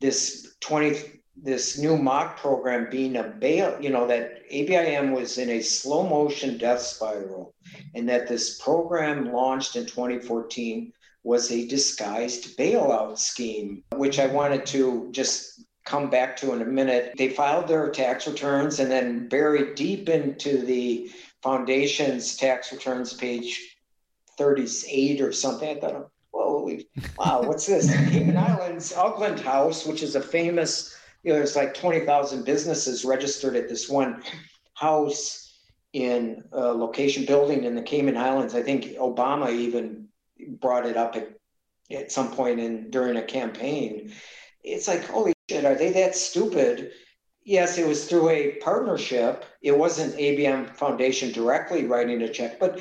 this 20 this new MOC program being a bail, you know, that ABIM was in a slow motion death spiral, and that this program launched in 2014 was a disguised bailout scheme, which I wanted to just come back to in a minute. They filed their tax returns and then buried deep into the foundation's tax returns, page 38 or something. I thought, holy, wow, what's this? *laughs* Cayman Islands, Ugland House, which is a famous, you know, there's like 20,000 businesses registered at this one house in a location building in the Cayman Islands. I think Obama even brought it up at, at some point in during a campaign. It's like, holy shit, are they that stupid? Yes, it was through a partnership. It wasn't ABIM Foundation directly writing a check, but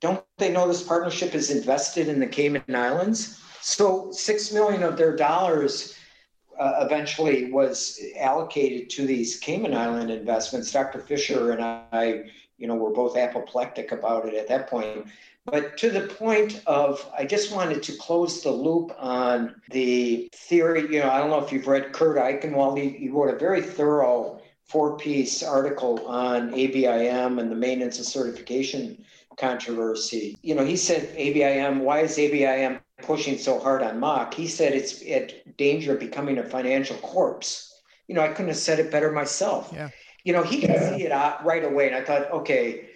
don't they know this partnership is invested in the Cayman Islands? So six million of their dollars uh, eventually was allocated to these Cayman Island investments. Dr. Fisher and I, you know, were both apoplectic about it at that point. But to the point of, I just wanted to close the loop on the theory. You know, I don't know if you've read Kurt Eichenwald, he, he wrote a very thorough four piece article on ABIM and the maintenance and certification controversy. You know, he said ABIM, why is ABIM pushing so hard on MOC? He said it's at danger of becoming a financial corpse. You know, I couldn't have said it better myself. Yeah. You know, he could yeah. see it uh, right away. And I thought, okay,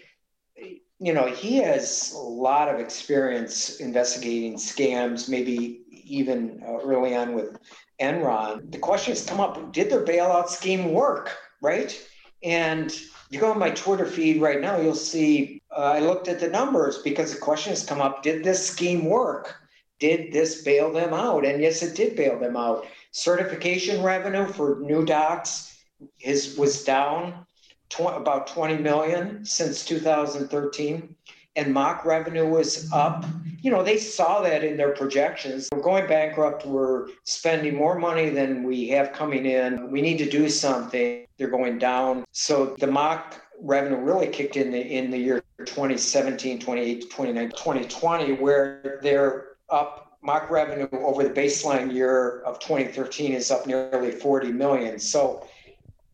you know, he has a lot of experience investigating scams, maybe even uh, early on with Enron. The question has come up did their bailout scheme work? Right. And you go on my Twitter feed right now, you'll see uh, I looked at the numbers because the question has come up did this scheme work? Did this bail them out? And yes, it did bail them out. Certification revenue for new docs is, was down tw- about 20 million since 2013 and MOC revenue was up. You know, they saw that in their projections. We're going bankrupt. We're spending more money than we have coming in. We need to do something. They're going down. So the MOC revenue really kicked in the, in the year 2017, 2018, 2019, 2020, where they're up. MOC revenue over the baseline year of 2013 is up nearly 40 million. So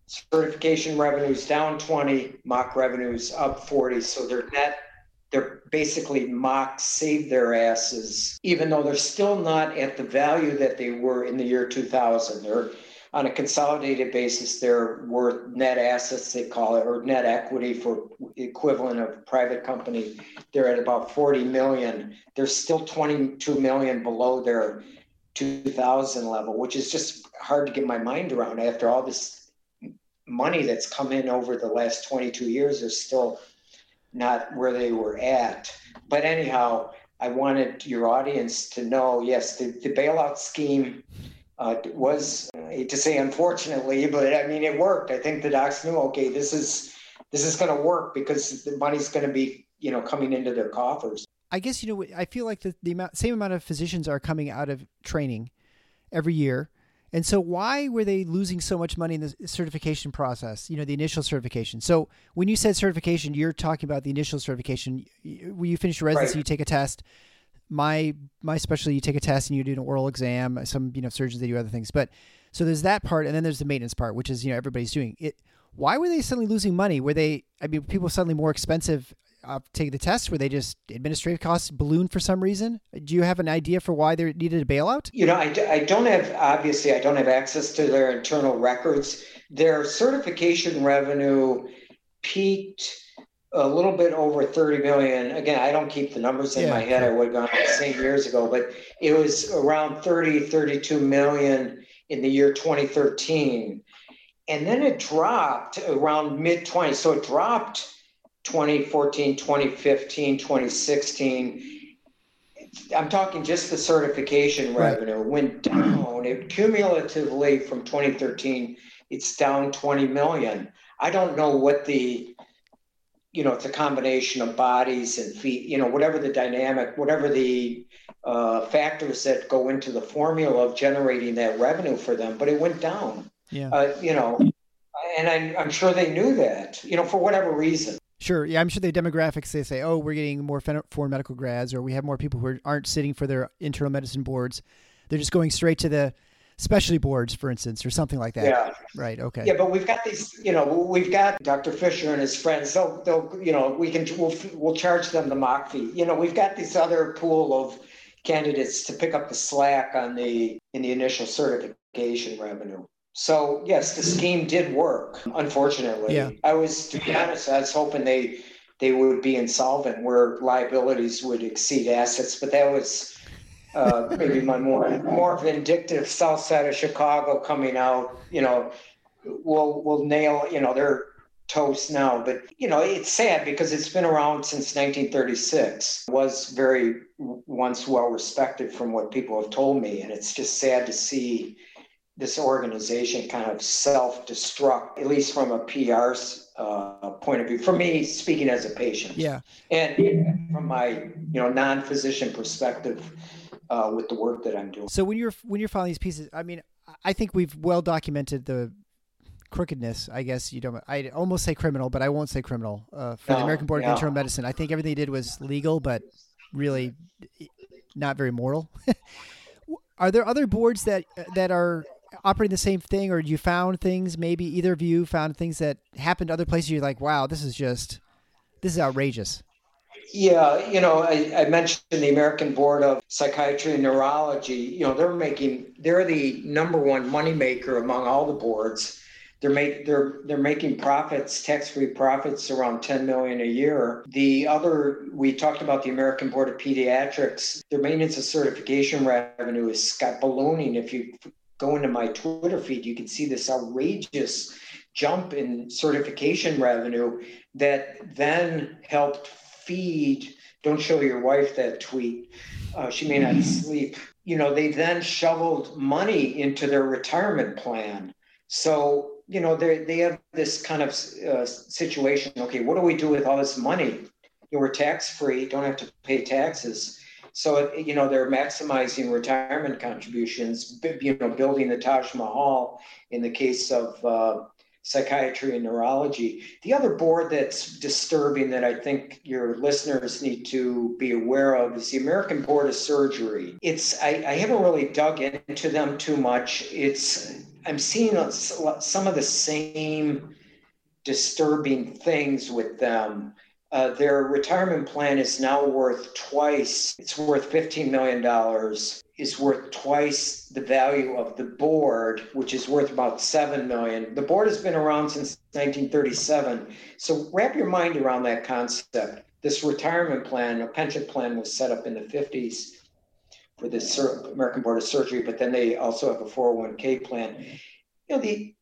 certification revenues down 20, MOC revenues up 40. So their net, they're basically MOC saved their asses, even though they're still not at the value that they were in the year 2000. They're on a consolidated basis, they're worth net assets, they call it, or net equity for equivalent of private company. They're at about 40 million. They're still 22 million below their 2000 level, which is just hard to get my mind around after all this money that's come in over the last 22 years is still not where they were at. But anyhow, I wanted your audience to know yes, the, the bailout scheme uh, was, I hate to say unfortunately, but I mean, it worked. I think the docs knew, okay, this is this is going to work because the money's going to be, you know, coming into their coffers. I guess you know I feel like the, the amount same amount of physicians are coming out of training every year. And so why were they losing so much money in the certification process, you know, the initial certification? So when you said certification, you're talking about the initial certification. When you finish your residency, right. you take a test. My my specialty, you take a test and you do an oral exam. Some, you know, surgeons they do other things. But so there's that part and then there's the maintenance part, which is, you know, everybody's doing. It why were they suddenly losing money? Were they I mean, people suddenly more expensive uh, Uh, take the test? Were they just administrative costs balloon for some reason? Do you have an idea for why they needed a bailout? You know, I, I don't have, obviously, I don't have access to their internal records. Their certification revenue peaked a little bit over 30 million. Again, I don't keep the numbers in yeah. my head. I would have gone the same years ago, but it was around 30, 32 million in the year 2013. And then it dropped around mid 20. So it dropped 2014, 2015, 2016. I'm talking just the certification revenue went down. It cumulatively from 2013, it's down 20 million. I don't know what the, you know, it's a combination of bodies and feet, you know, whatever the dynamic, whatever the uh, factors that go into the formula of generating that revenue for them, but it went down. Yeah. Uh, you know, and I'm, I'm sure they knew that, you know, for whatever reason. Sure. Yeah, I'm sure the demographics they say, oh, we're getting more foreign medical grads, or we have more people who aren't sitting for their internal medicine boards. They're just going straight to the specialty boards, for instance, or something like that. Yeah. Right. Okay. Yeah, but we've got these. You know, we've got Dr. Fisher and his friends. They'll, they'll, you know, we can we'll, we'll charge them the MOC fee. You know, we've got this other pool of candidates to pick up the slack on the in the initial certification revenue. So yes, the scheme did work. Unfortunately, yeah. I was to be honest, I was hoping they they would be insolvent, where liabilities would exceed assets. But that was uh, maybe my more more vindictive South Side of Chicago coming out. You know, we'll we'll nail. You know, they're toast now. But you know, it's sad because it's been around since 1936. It was very once well respected from what people have told me, and it's just sad to see this organization kind of self-destruct, at least from a PR uh, point of view. For me, speaking as a patient, yeah, and from my you know non-physician perspective uh, with the work that I'm doing. So when you're when you're filing these pieces, I mean, I think we've well documented the crookedness. I guess you don't. I almost say criminal, but I won't say criminal uh, for no, the American Board of Internal Medicine. I think everything they did was legal, but really not very moral. *laughs* are there other boards that that are operating the same thing, or you found things? Maybe either of you found things that happened other places. You're like, wow, this is just this is outrageous. Yeah, you know, I, I, mentioned the American Board of Psychiatry and Neurology. You know, they're making they're the number one moneymaker among all the boards. They're make they're they're making profits, tax-free profits around 10 million a year. The other we talked about the American Board of Pediatrics. Their maintenance of certification revenue is got ballooning. If you go into my Twitter feed, you can see this outrageous jump in certification revenue that then helped feed. Don't show your wife that tweet. Uh, she may not sleep. You know, they then shoveled money into their retirement plan. So, you know, they they have this kind of uh, situation. Okay, what do we do with all this money? You know, we're tax free, don't have to pay taxes. So, you know, they're maximizing retirement contributions, you know, building the Taj Mahal in the case of uh, psychiatry and neurology. The other board that's disturbing that I think your listeners need to be aware of is the American Board of Surgery. It's I, I haven't really dug into them too much. It's I'm seeing some of the same disturbing things with them. Uh, their retirement plan is now worth twice, it's worth $15 million, is worth twice the value of the board, which is worth about 7 million. The board has been around since 1937. So wrap your mind around that concept. This retirement plan, a pension plan, was set up in the 50s for the American Board of Surgery, but then they also have a 401k plan. You know, the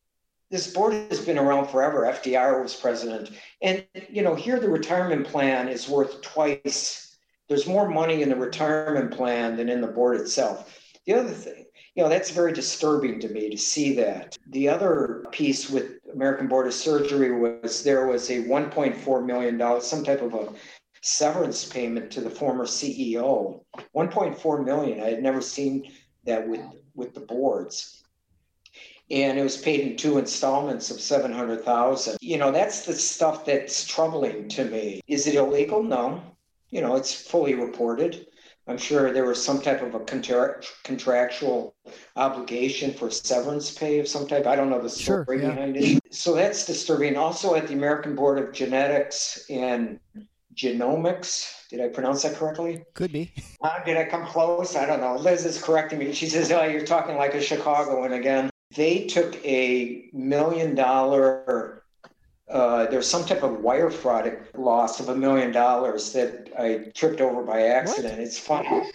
this board has been around forever. FDR was president. And, you know, here the retirement plan is worth twice. There's more money in the retirement plan than in the board itself. The other thing, you know, that's very disturbing to me to see that. The other piece with American Board of Surgery was there was a $1.4 million, some type of a severance payment to the former CEO. 1.4 million. I had never seen that with with the boards. And it was paid in two installments of 700,000. You know, that's the stuff that's troubling to me. Is it illegal? No. You know, it's fully reported. I'm sure there was some type of a contra- contractual obligation for severance pay of some type. I don't know the story sure, yeah. behind it. So that's disturbing. Also, at the American Board of Genetics and Genomics, did I pronounce that correctly? Could be. Uh, did I come close? I don't know. Liz is correcting me. She says, "Oh, you're talking like a Chicagoan again." They took a million dollar uh, there's some type of wire fraud loss of a million dollars that I tripped over by accident. What? It's funny.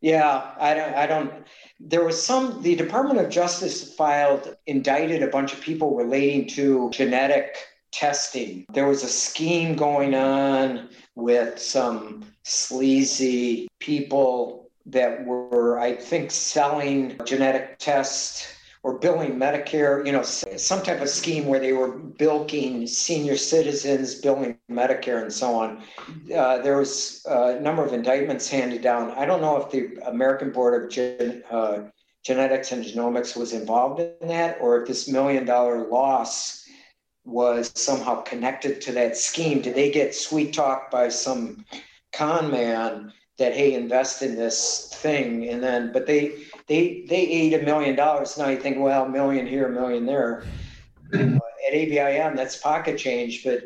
Yeah, I don't. I don't. There was some. The Department of Justice filed indicted a bunch of people relating to genetic testing. There was a scheme going on with some sleazy people that were, I think, selling genetic tests or billing Medicare, you know, some type of scheme where they were bilking senior citizens, billing Medicare, and so on. Uh, there was a number of indictments handed down. I don't know if the American Board of Gen- uh, Genetics and Genomics was involved in that, or if this million dollar loss was somehow connected to that scheme. Did they get sweet talked by some con man that hey, invest in this thing, and then but they they they ate a million dollars. Now you think, well, a million here, a million there. at ABIM, that's pocket change, but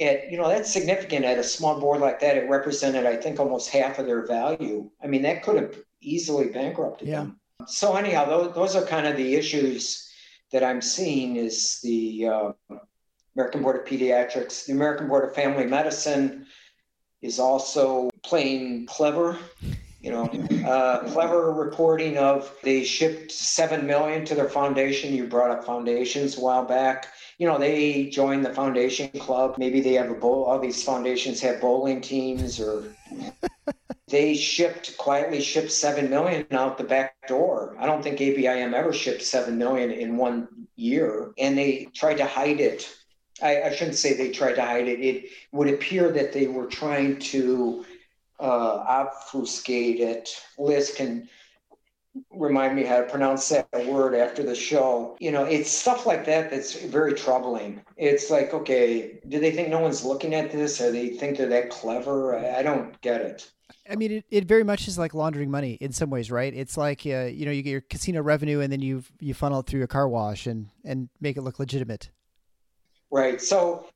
at you know that's significant at a small board like that. It represented, I think, almost half of their value. I mean, that could have easily bankrupted yeah. them. So anyhow, those those are kind of the issues that I'm seeing. Is the uh, American Board of Pediatrics, the American Board of Family Medicine is also playing clever you know, uh, clever reporting of they shipped seven million to their foundation. You brought up foundations a while back. You know, they joined the foundation club. Maybe they have a bowl. All these foundations have bowling teams, or *laughs* they shipped quietly shipped seven million out the back door. I don't think ABIM ever shipped seven million in one year, and they tried to hide it. I, I shouldn't say they tried to hide it. It would appear that they were trying to uh, obfuscate it. Liz can remind me how to pronounce that word after the show. You know, it's stuff like that that's very troubling. It's like, okay, do they think no one's looking at this? Or they think they're that clever? I, I don't get it. I mean, it, it very much is like laundering money in some ways, right? It's like uh, you know you get your casino revenue and then you you funnel it through a car wash and and make it look legitimate. Right. So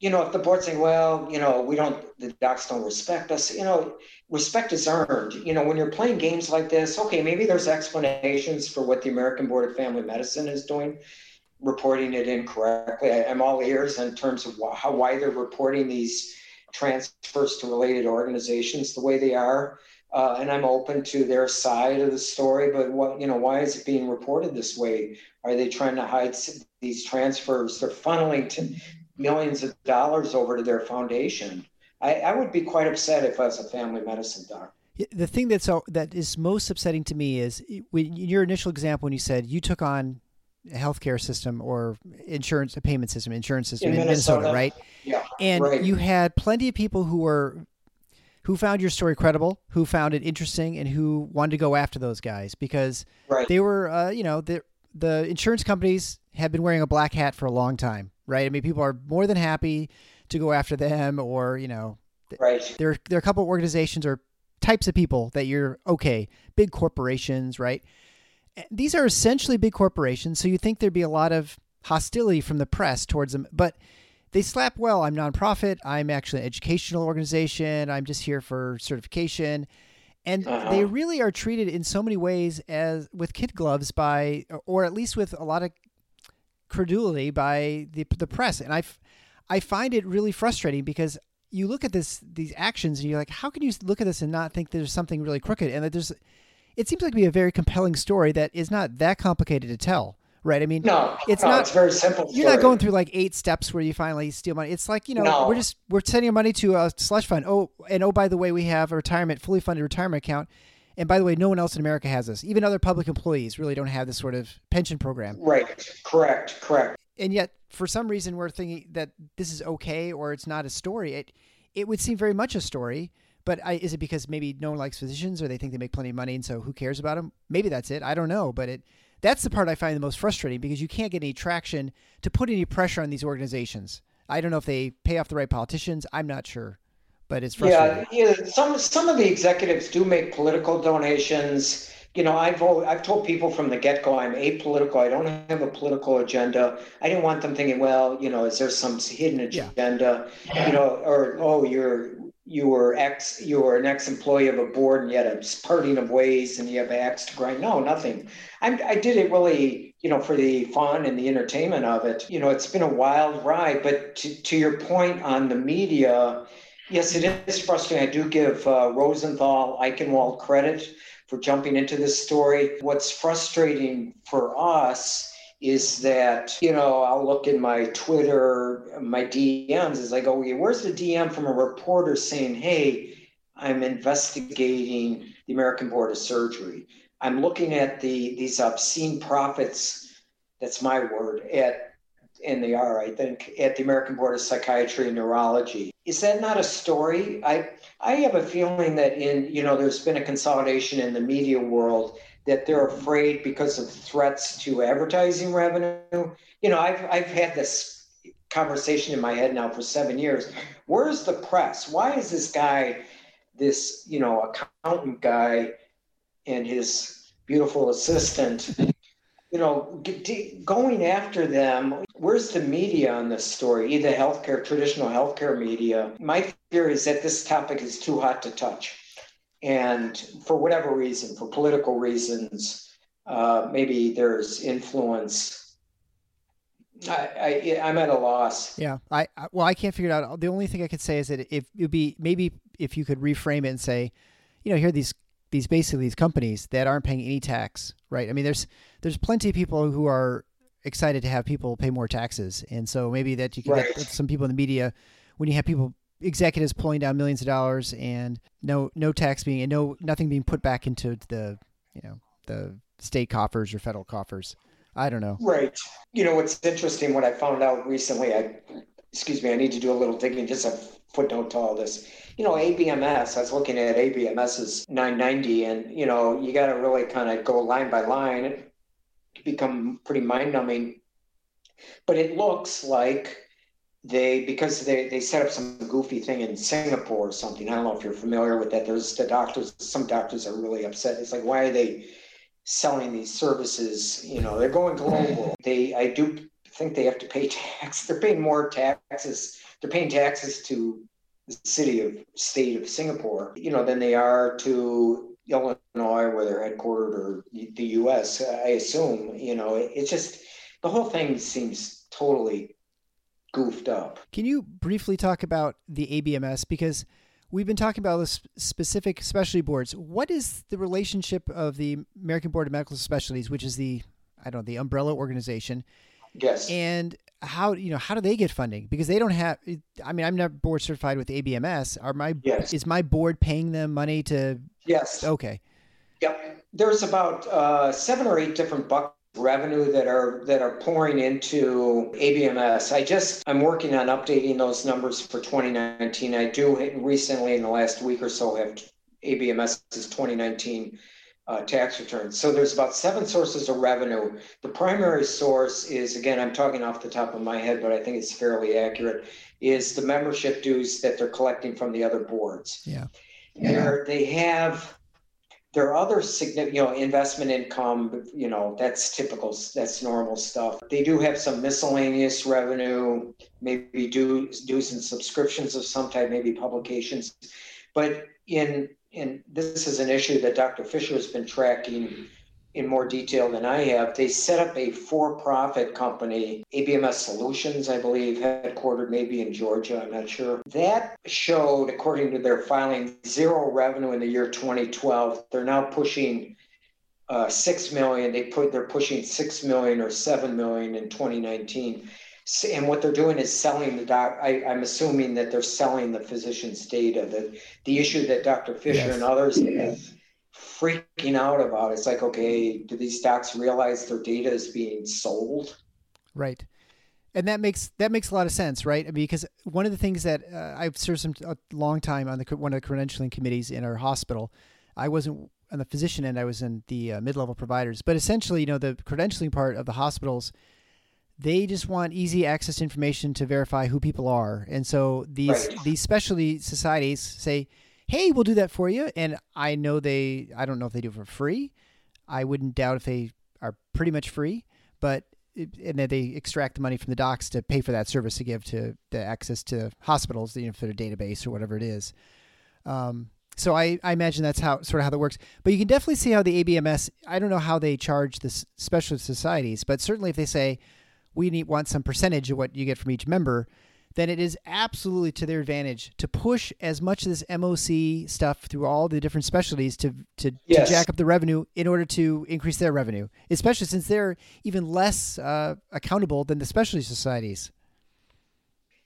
you know, if the board's saying, well, you know, we don't, the docs don't respect us, you know, respect is earned. You know, when you're playing games like this, okay, maybe there's explanations for what the American Board of Family Medicine is doing, reporting it incorrectly. I, am all ears in terms of how, why they're reporting these transfers to related organizations the way they are. Uh, and I'm open to their side of the story, but what, you know, why is it being reported this way? Are they trying to hide these transfers? They're funneling to millions of dollars over to their foundation. I, I would be quite upset if I was a family medicine doctor. The thing that's that is most upsetting to me is when your initial example when you said you took on a healthcare system or insurance a payment system insurance system in, in Minnesota, Minnesota, right? Yeah. And right. you had plenty of people who were who found your story credible, who found it interesting, and who wanted to go after those guys because right. they were, uh, you know, the the insurance companies have been wearing a black hat for a long time, right? I mean, people are more than happy to go after them, or you know, right? There, there are a couple of organizations or types of people that you're okay, big corporations, right? These are essentially big corporations, so you think there'd be a lot of hostility from the press towards them, but they slap well. I'm nonprofit. I'm actually an educational organization. I'm just here for certification. And uh-huh. they really are treated in so many ways as with kid gloves by, or at least with a lot of credulity by the the press, and I, I find it really frustrating because you look at this these actions and you're like, how can you look at this and not think there's something really crooked and that there's, it seems like to be a very compelling story that is not that complicated to tell. Right. I mean, no, it's no, not. It's very simple. You're not going through like eight steps where you finally steal money. It's like you know, no. we're just we're sending money to a slush fund. Oh, and oh, by the way, we have a retirement, fully funded retirement account and by the way, no one else in America has this. Even other public employees really don't have this sort of pension program. Right. Correct. Correct. And yet, for some reason, we're thinking that this is okay or it's not a story. It it would seem very much a story. But I, is it because maybe no one likes physicians, or they think they make plenty of money, and so who cares about them? Maybe that's it. I don't know, but it that's the part I find the most frustrating because you can't get any traction to put any pressure on these organizations. I don't know if they pay off the right politicians. I'm not sure, but it's frustrating. Yeah, yeah. Some some of the executives do make political donations you know, I've I've told people from the get go I'm apolitical. I don't have a political agenda. I didn't want them thinking, well, you know, is there some hidden agenda? Yeah. You know, or oh, you're you were ex you were an ex employee of a board and you had a parting of ways and you have an axe to grind. No, nothing. i I did it really, you know, for the fun and the entertainment of it. You know, it's been a wild ride. But to, to your point on the media, yes, it is frustrating. I do give uh, Rosenthal Eichenwald credit for jumping into this story. What's frustrating for us is that, you know, I'll look in my Twitter, my DMs as I go, where's the DM from a reporter saying, hey, I'm investigating the American Board of Surgery. I'm looking at the these obscene profits, that's my word, at and they are, I think, at the American Board of Psychiatry and Neurology. Is that not a story? I I have a feeling that in you know there's been a consolidation in the media world that they're afraid because of threats to advertising revenue. You know, I've I've had this conversation in my head now for seven years. Where's the press? Why is this guy, this you know accountant guy, and his beautiful assistant you know, going after them. Where's the media on this story? Either healthcare, traditional healthcare media. My fear is that this topic is too hot to touch. And for whatever reason, for political reasons, uh, maybe there's influence. I, I, am at a loss. Yeah. I, I, well, I can't figure it out. The only thing I could say is that if it would be maybe if you could reframe it and say, you know, here are these these basically these companies that aren't paying any tax, right? I mean, there's there's plenty of people who are excited to have people pay more taxes, and so maybe that you can right. get some people in the media when you have people executives pulling down millions of dollars and no no tax being and no nothing being put back into the you know the state coffers or federal coffers. I don't know. Right. You know what's interesting? What I found out recently, I excuse me, I need to do a little digging. Just a footnote to all this you know, ABMS, I was looking at ABMS's 990, and, you know, you got to really kind of go line by line. It become pretty mind numbing. But it looks like they, because they, they set up some goofy thing in Singapore or something. I don't know if you're familiar with that. There's the doctors, some doctors are really upset. It's like, why are they selling these services? You know, they're going global. They, I do think they have to pay *laughs* tax. They're paying more taxes. They're paying taxes to the city of state of Singapore, you know, than they are to Illinois, where they're headquartered, or the U.S. I assume. You know, it's just the whole thing seems totally goofed up. Can you briefly talk about the ABMS because? We've been talking about the specific specialty boards. What is the relationship of the American Board of Medical Specialties, which is the I don't know the umbrella organization, Yes. And how you know how do they get funding? Because they don't have. I mean, I'm not board certified with ABMS. Are my yes. is my board paying them money to? Yes. Okay. Yep. There's about uh, seven or eight different buckets revenue that are that are pouring into ABMS. I just I'm working on updating those numbers for 2019. I do recently in the last week or so have ABMS's 2019 uh, tax returns. So there's about seven sources of revenue. The primary source is, again, I'm talking off the top of my head, but I think it's fairly accurate, is the membership dues that they're collecting from the other boards. Yeah. There, they have their other significant, you know, investment income, you know, that's typical, that's normal stuff. They do have some miscellaneous revenue, maybe dues, dues and subscriptions of some type, maybe publications. But in and this is an issue that Dr. Fisher has been tracking in more detail than I have. They set up a for profit company, ABMS Solutions, I believe, headquartered maybe in Georgia, I'm not sure. That showed, according to their filing, zero revenue in the year 2012. They're now pushing uh, six million. They put they're pushing six million or seven million in 2019 and what they're doing is selling the doc. I, am assuming that they're selling the physician's data. The the issue that Dr. Fisher yes. and others yes. freaking out about. It's like, okay, do these docs realize their data is being sold? Right. and that makes that makes a lot of sense, right? Because one of the things that uh, I've served some a long time on the one of the credentialing committees in our hospital. I wasn't on the physician end; I was in the uh, mid-level providers. But essentially, you know, the credentialing part of the hospitals, they just want easy access to information to verify who people are, and so these right. these specialty societies say, "Hey, we'll do that for you." And I know they, I don't know if they do it for free. I wouldn't doubt if they are pretty much free, but and then they extract the money from the docs to pay for that service to give to the access to hospitals, you know, for their database or whatever it is. Um, so I, I imagine that's how sort of how that works. But you can definitely see how the ABMS. I don't know how they charge the specialist societies, but certainly if they say we need want some percentage of what you get from each member, then it is absolutely to their advantage to push as much of this MOC stuff through all the different specialties to to, yes. to jack up the revenue in order to increase their revenue, especially since they're even less uh, accountable than the specialty societies.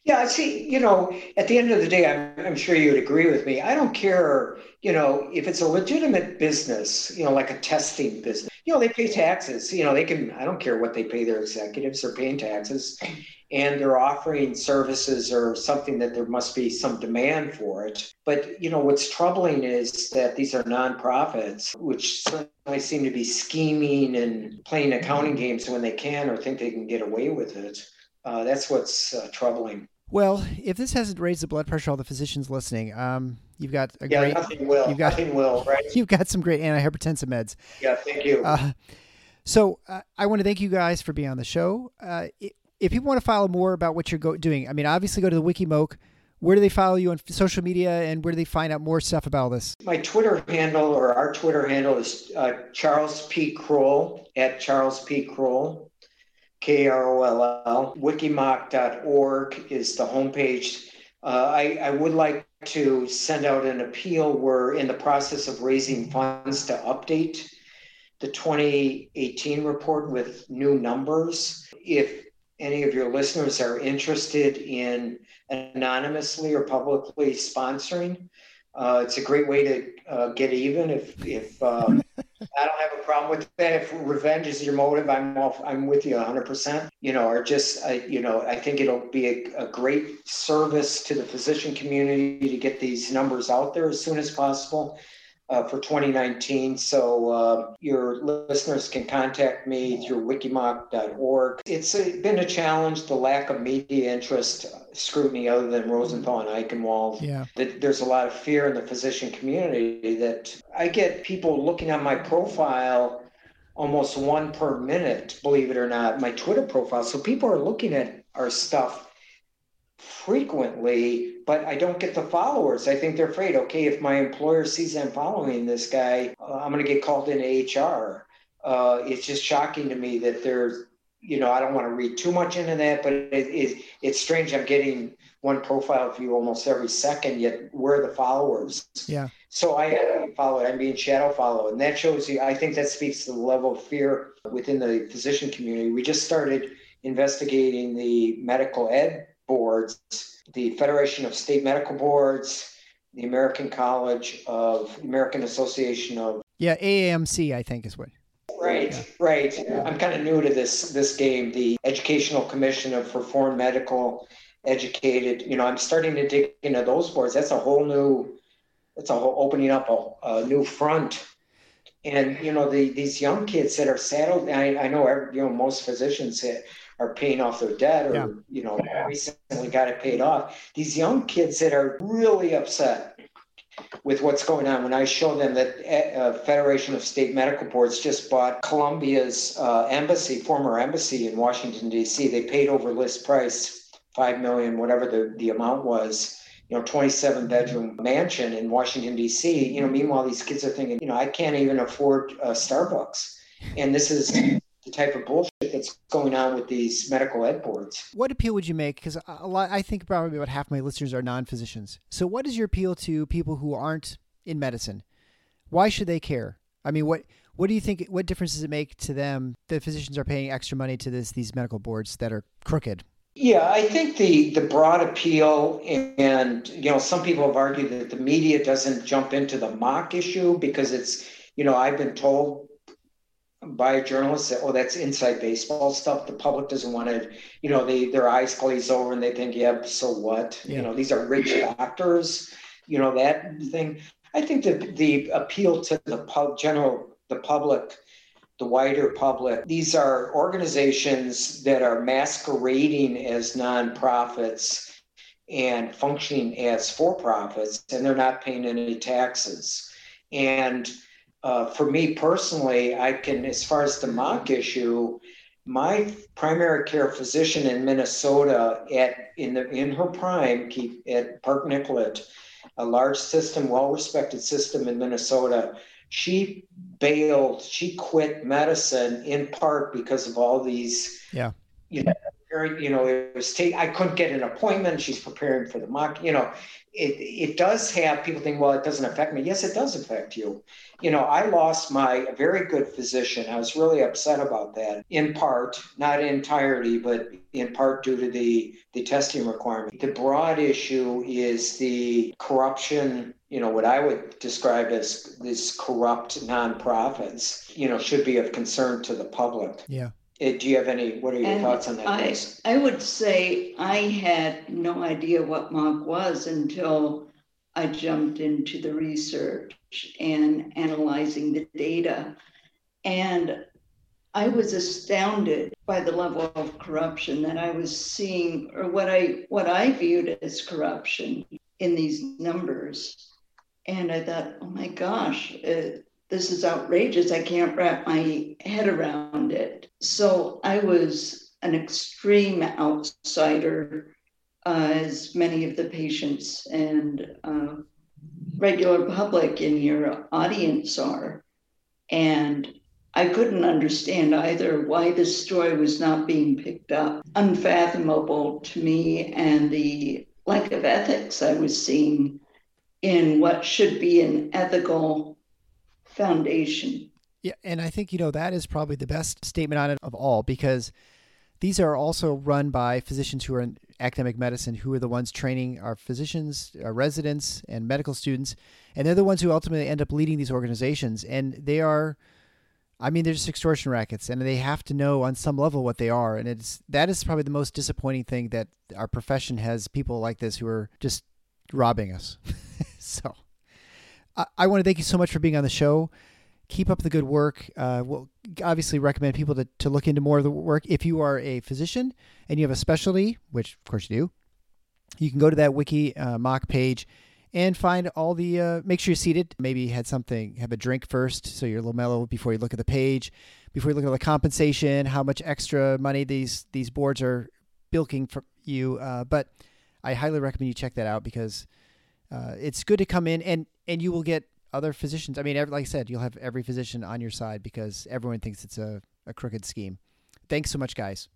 Yeah, I see, you know, at the end of the day, I'm, I'm sure you would agree with me. I don't care, you know, if it's a legitimate business, you know, like a testing business, you know, they pay taxes. You know, they can, I don't care what they pay their executives, they're paying taxes and they're offering services or something that there must be some demand for it. But, you know, what's troubling is that these are nonprofits, which certainly seem to be scheming and playing accounting games when they can or think they can get away with it. Uh, that's what's uh, troubling. Well, if this hasn't raised the blood pressure of all the physicians listening, um, you've got a yeah, great. nothing will. You've got, nothing will, right? *laughs* You've got some great antihypertensive meds. Yeah, thank you. Uh, so uh, I want to thank you guys for being on the show. Uh, if people want to follow more about what you're go- doing, I mean, obviously go to the WikiMOC. Where do they follow you on social media, and where do they find out more stuff about this? My Twitter handle or our Twitter handle is uh, Charles P. Kroll at Charles P. Kroll. K R O L L. WikiMOC.org is the homepage. Uh, I, I would like to send out an appeal. We're in the process of raising funds to update the 2018 report with new numbers. If any of your listeners are interested in anonymously or publicly sponsoring, uh, it's a great way to uh, get even. If if um, I don't have a problem with that. If revenge is your motive, I'm off. I'm with you 100. percent You know, or just I, you know, I think it'll be a, a great service to the physician community to get these numbers out there as soon as possible uh, for 2019. So uh, your listeners can contact me through wikimoc.org. It's a, been a challenge, the lack of media interest, scrutiny other than Rosenthal and Eichenwald. Yeah. That there's a lot of fear in the physician community that I get people looking at my profile almost one per minute, believe it or not, my Twitter profile. So people are looking at our stuff frequently, but I don't get the followers. I think they're afraid, okay, if my employer sees I'm following this guy, uh, I'm going to get called into HR. Uh, it's just shocking to me that there's, you know, I don't want to read too much into that, but it, it, it's strange. I'm getting one profile view almost every second, yet where are the followers? Yeah. So I follow I'm being shadow followed. And that shows you, I think that speaks to the level of fear within the physician community. We just started investigating the medical ed boards, the Federation of State Medical Boards, the American College of American Association of yeah AAMC I think is what. Right yeah. right. I'm kind of new to this this game the Educational Commission of for Foreign Medical Educated you know I'm starting to dig into those boards. That's a whole new it's a whole opening up a, a new front. And you know the these young kids that are saddled I, I know you know most physicians are paying off their debt or, yeah. you know, recently got it paid off. These young kids that are really upset with what's going on when I show them that uh, Federation of State Medical Boards just bought Colombia's uh, embassy, former embassy in Washington D.C. They paid over list price, five million, whatever the, the amount was. You know, 27 bedroom mansion in Washington D.C. You know, meanwhile these kids are thinking, you know, I can't even afford uh, Starbucks, and this is the type of bullshit that's going on with these medical ed boards. What appeal would you make? Because a lot, I think probably about half my listeners are non-physicians. So, what is your appeal to people who aren't in medicine? Why should they care? I mean, what what do you think? What difference does it make to them that physicians are paying extra money to this these medical boards that are crooked? Yeah, I think the the broad appeal, and you know, some people have argued that the media doesn't jump into the MOC issue because it's, you know, I've been told by a journalist that, oh, that's inside baseball stuff. The public doesn't want to, you know, they their eyes glaze over and they think, yeah, so what? Yeah. You know, these are rich actors, you know, that thing. I think that the appeal to the pub, general, the public, the wider public, these are organizations that are masquerading as nonprofits and functioning as for profits, and they're not paying any taxes. And uh, for me personally, I can, as far as the MOC issue, my primary care physician in Minnesota at in the in her prime, keep at Park Nicollet, a large system, well-respected system in Minnesota. She bailed, she quit medicine in part because of all these, yeah, you know, you know, it was take, I couldn't get an appointment. She's preparing for the MOC, you know, it, it does have people think, well, it doesn't affect me. Yes, it does affect you. You know, I lost my very good physician. I was really upset about that in part, not entirely, but in part due to the, the testing requirement. The broad issue is the corruption you know what I would describe as these corrupt nonprofits, you know, should be of concern to the public. Yeah. Uh, do you have any, what are your and thoughts on that? I, I would say I had no idea what MOC was until I jumped into the research and analyzing the data. And I was astounded by the level of corruption that I was seeing, or what I what I viewed as corruption in these numbers. And I thought, oh my gosh, uh, this is outrageous. I can't wrap my head around it. So I was an extreme outsider, uh, as many of the patients and uh, regular public in your audience are. And I couldn't understand either why this story was not being picked up. Unfathomable to me, and the lack of ethics I was seeing in what should be an ethical foundation. Yeah, and I think you know that is probably the best statement on it of all because these are also run by physicians who are in academic medicine who are the ones training our physicians, our residents, and medical students, and they're the ones who ultimately end up leading these organizations, and they are. I mean, they're just extortion rackets, and they have to know on some level what they are, and it's that is probably the most disappointing thing that our profession has people like this who are just robbing us. *laughs* so, I, I want to thank you so much for being on the show. Keep up the good work. Uh, we'll obviously recommend people to, to look into more of the work. If you are a physician and you have a specialty, which of course you do, you can go to that wiki uh, MOC page and find all the uh, make sure you're seated maybe had something have a drink first so you're a little mellow before you look at the page before you look at the compensation how much extra money these these boards are bilking for you uh, but i highly recommend you check that out because uh, it's good to come in and and you will get other physicians. I mean, every, like I said, you'll have every physician on your side because everyone thinks it's a, a crooked scheme. Thanks so much, guys.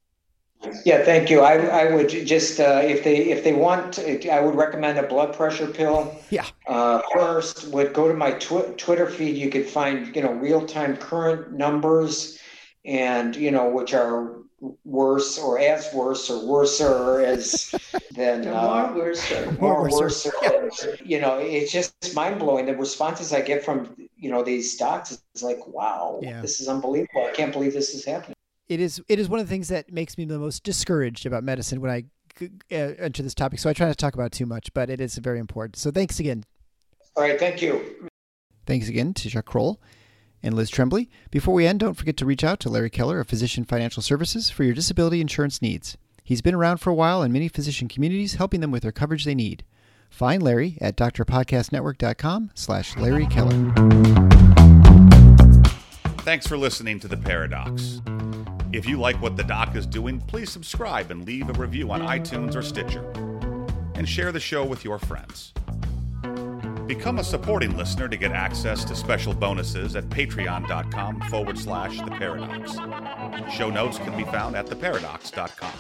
Yeah, thank you. I, I would just uh, if they if they want, I would recommend a blood pressure pill. Yeah. Uh, first, would go to my tw- Twitter feed. You could find you know real time current numbers, and you know which are worse or as worse or worser as *laughs* than uh, more worse more worse *laughs* you know it's just mind blowing the responses i get from you know these docs is like wow yeah. this is unbelievable. I can't believe this is happening. It is it is one of the things that makes me the most discouraged about medicine when i uh, enter this topic so i try not to talk about too much but it is very important. So thanks again. All right thank you. Thanks again to Chuck Kroll and Liz Tremblay. Before we end, don't forget to reach out to Larry Keller of Physician Financial Services for your disability insurance needs. He's been around for a while in many physician communities, helping them with their coverage they need. Find Larry at drpodcastnetwork.com slash Larry Keller. Thanks for listening to The Paradox. If you like what the doc is doing, please subscribe and leave a review on iTunes or Stitcher. And share the show with your friends. Become a supporting listener to get access to special bonuses at patreon.com forward slash the paradox. Show notes can be found at theparadox.com.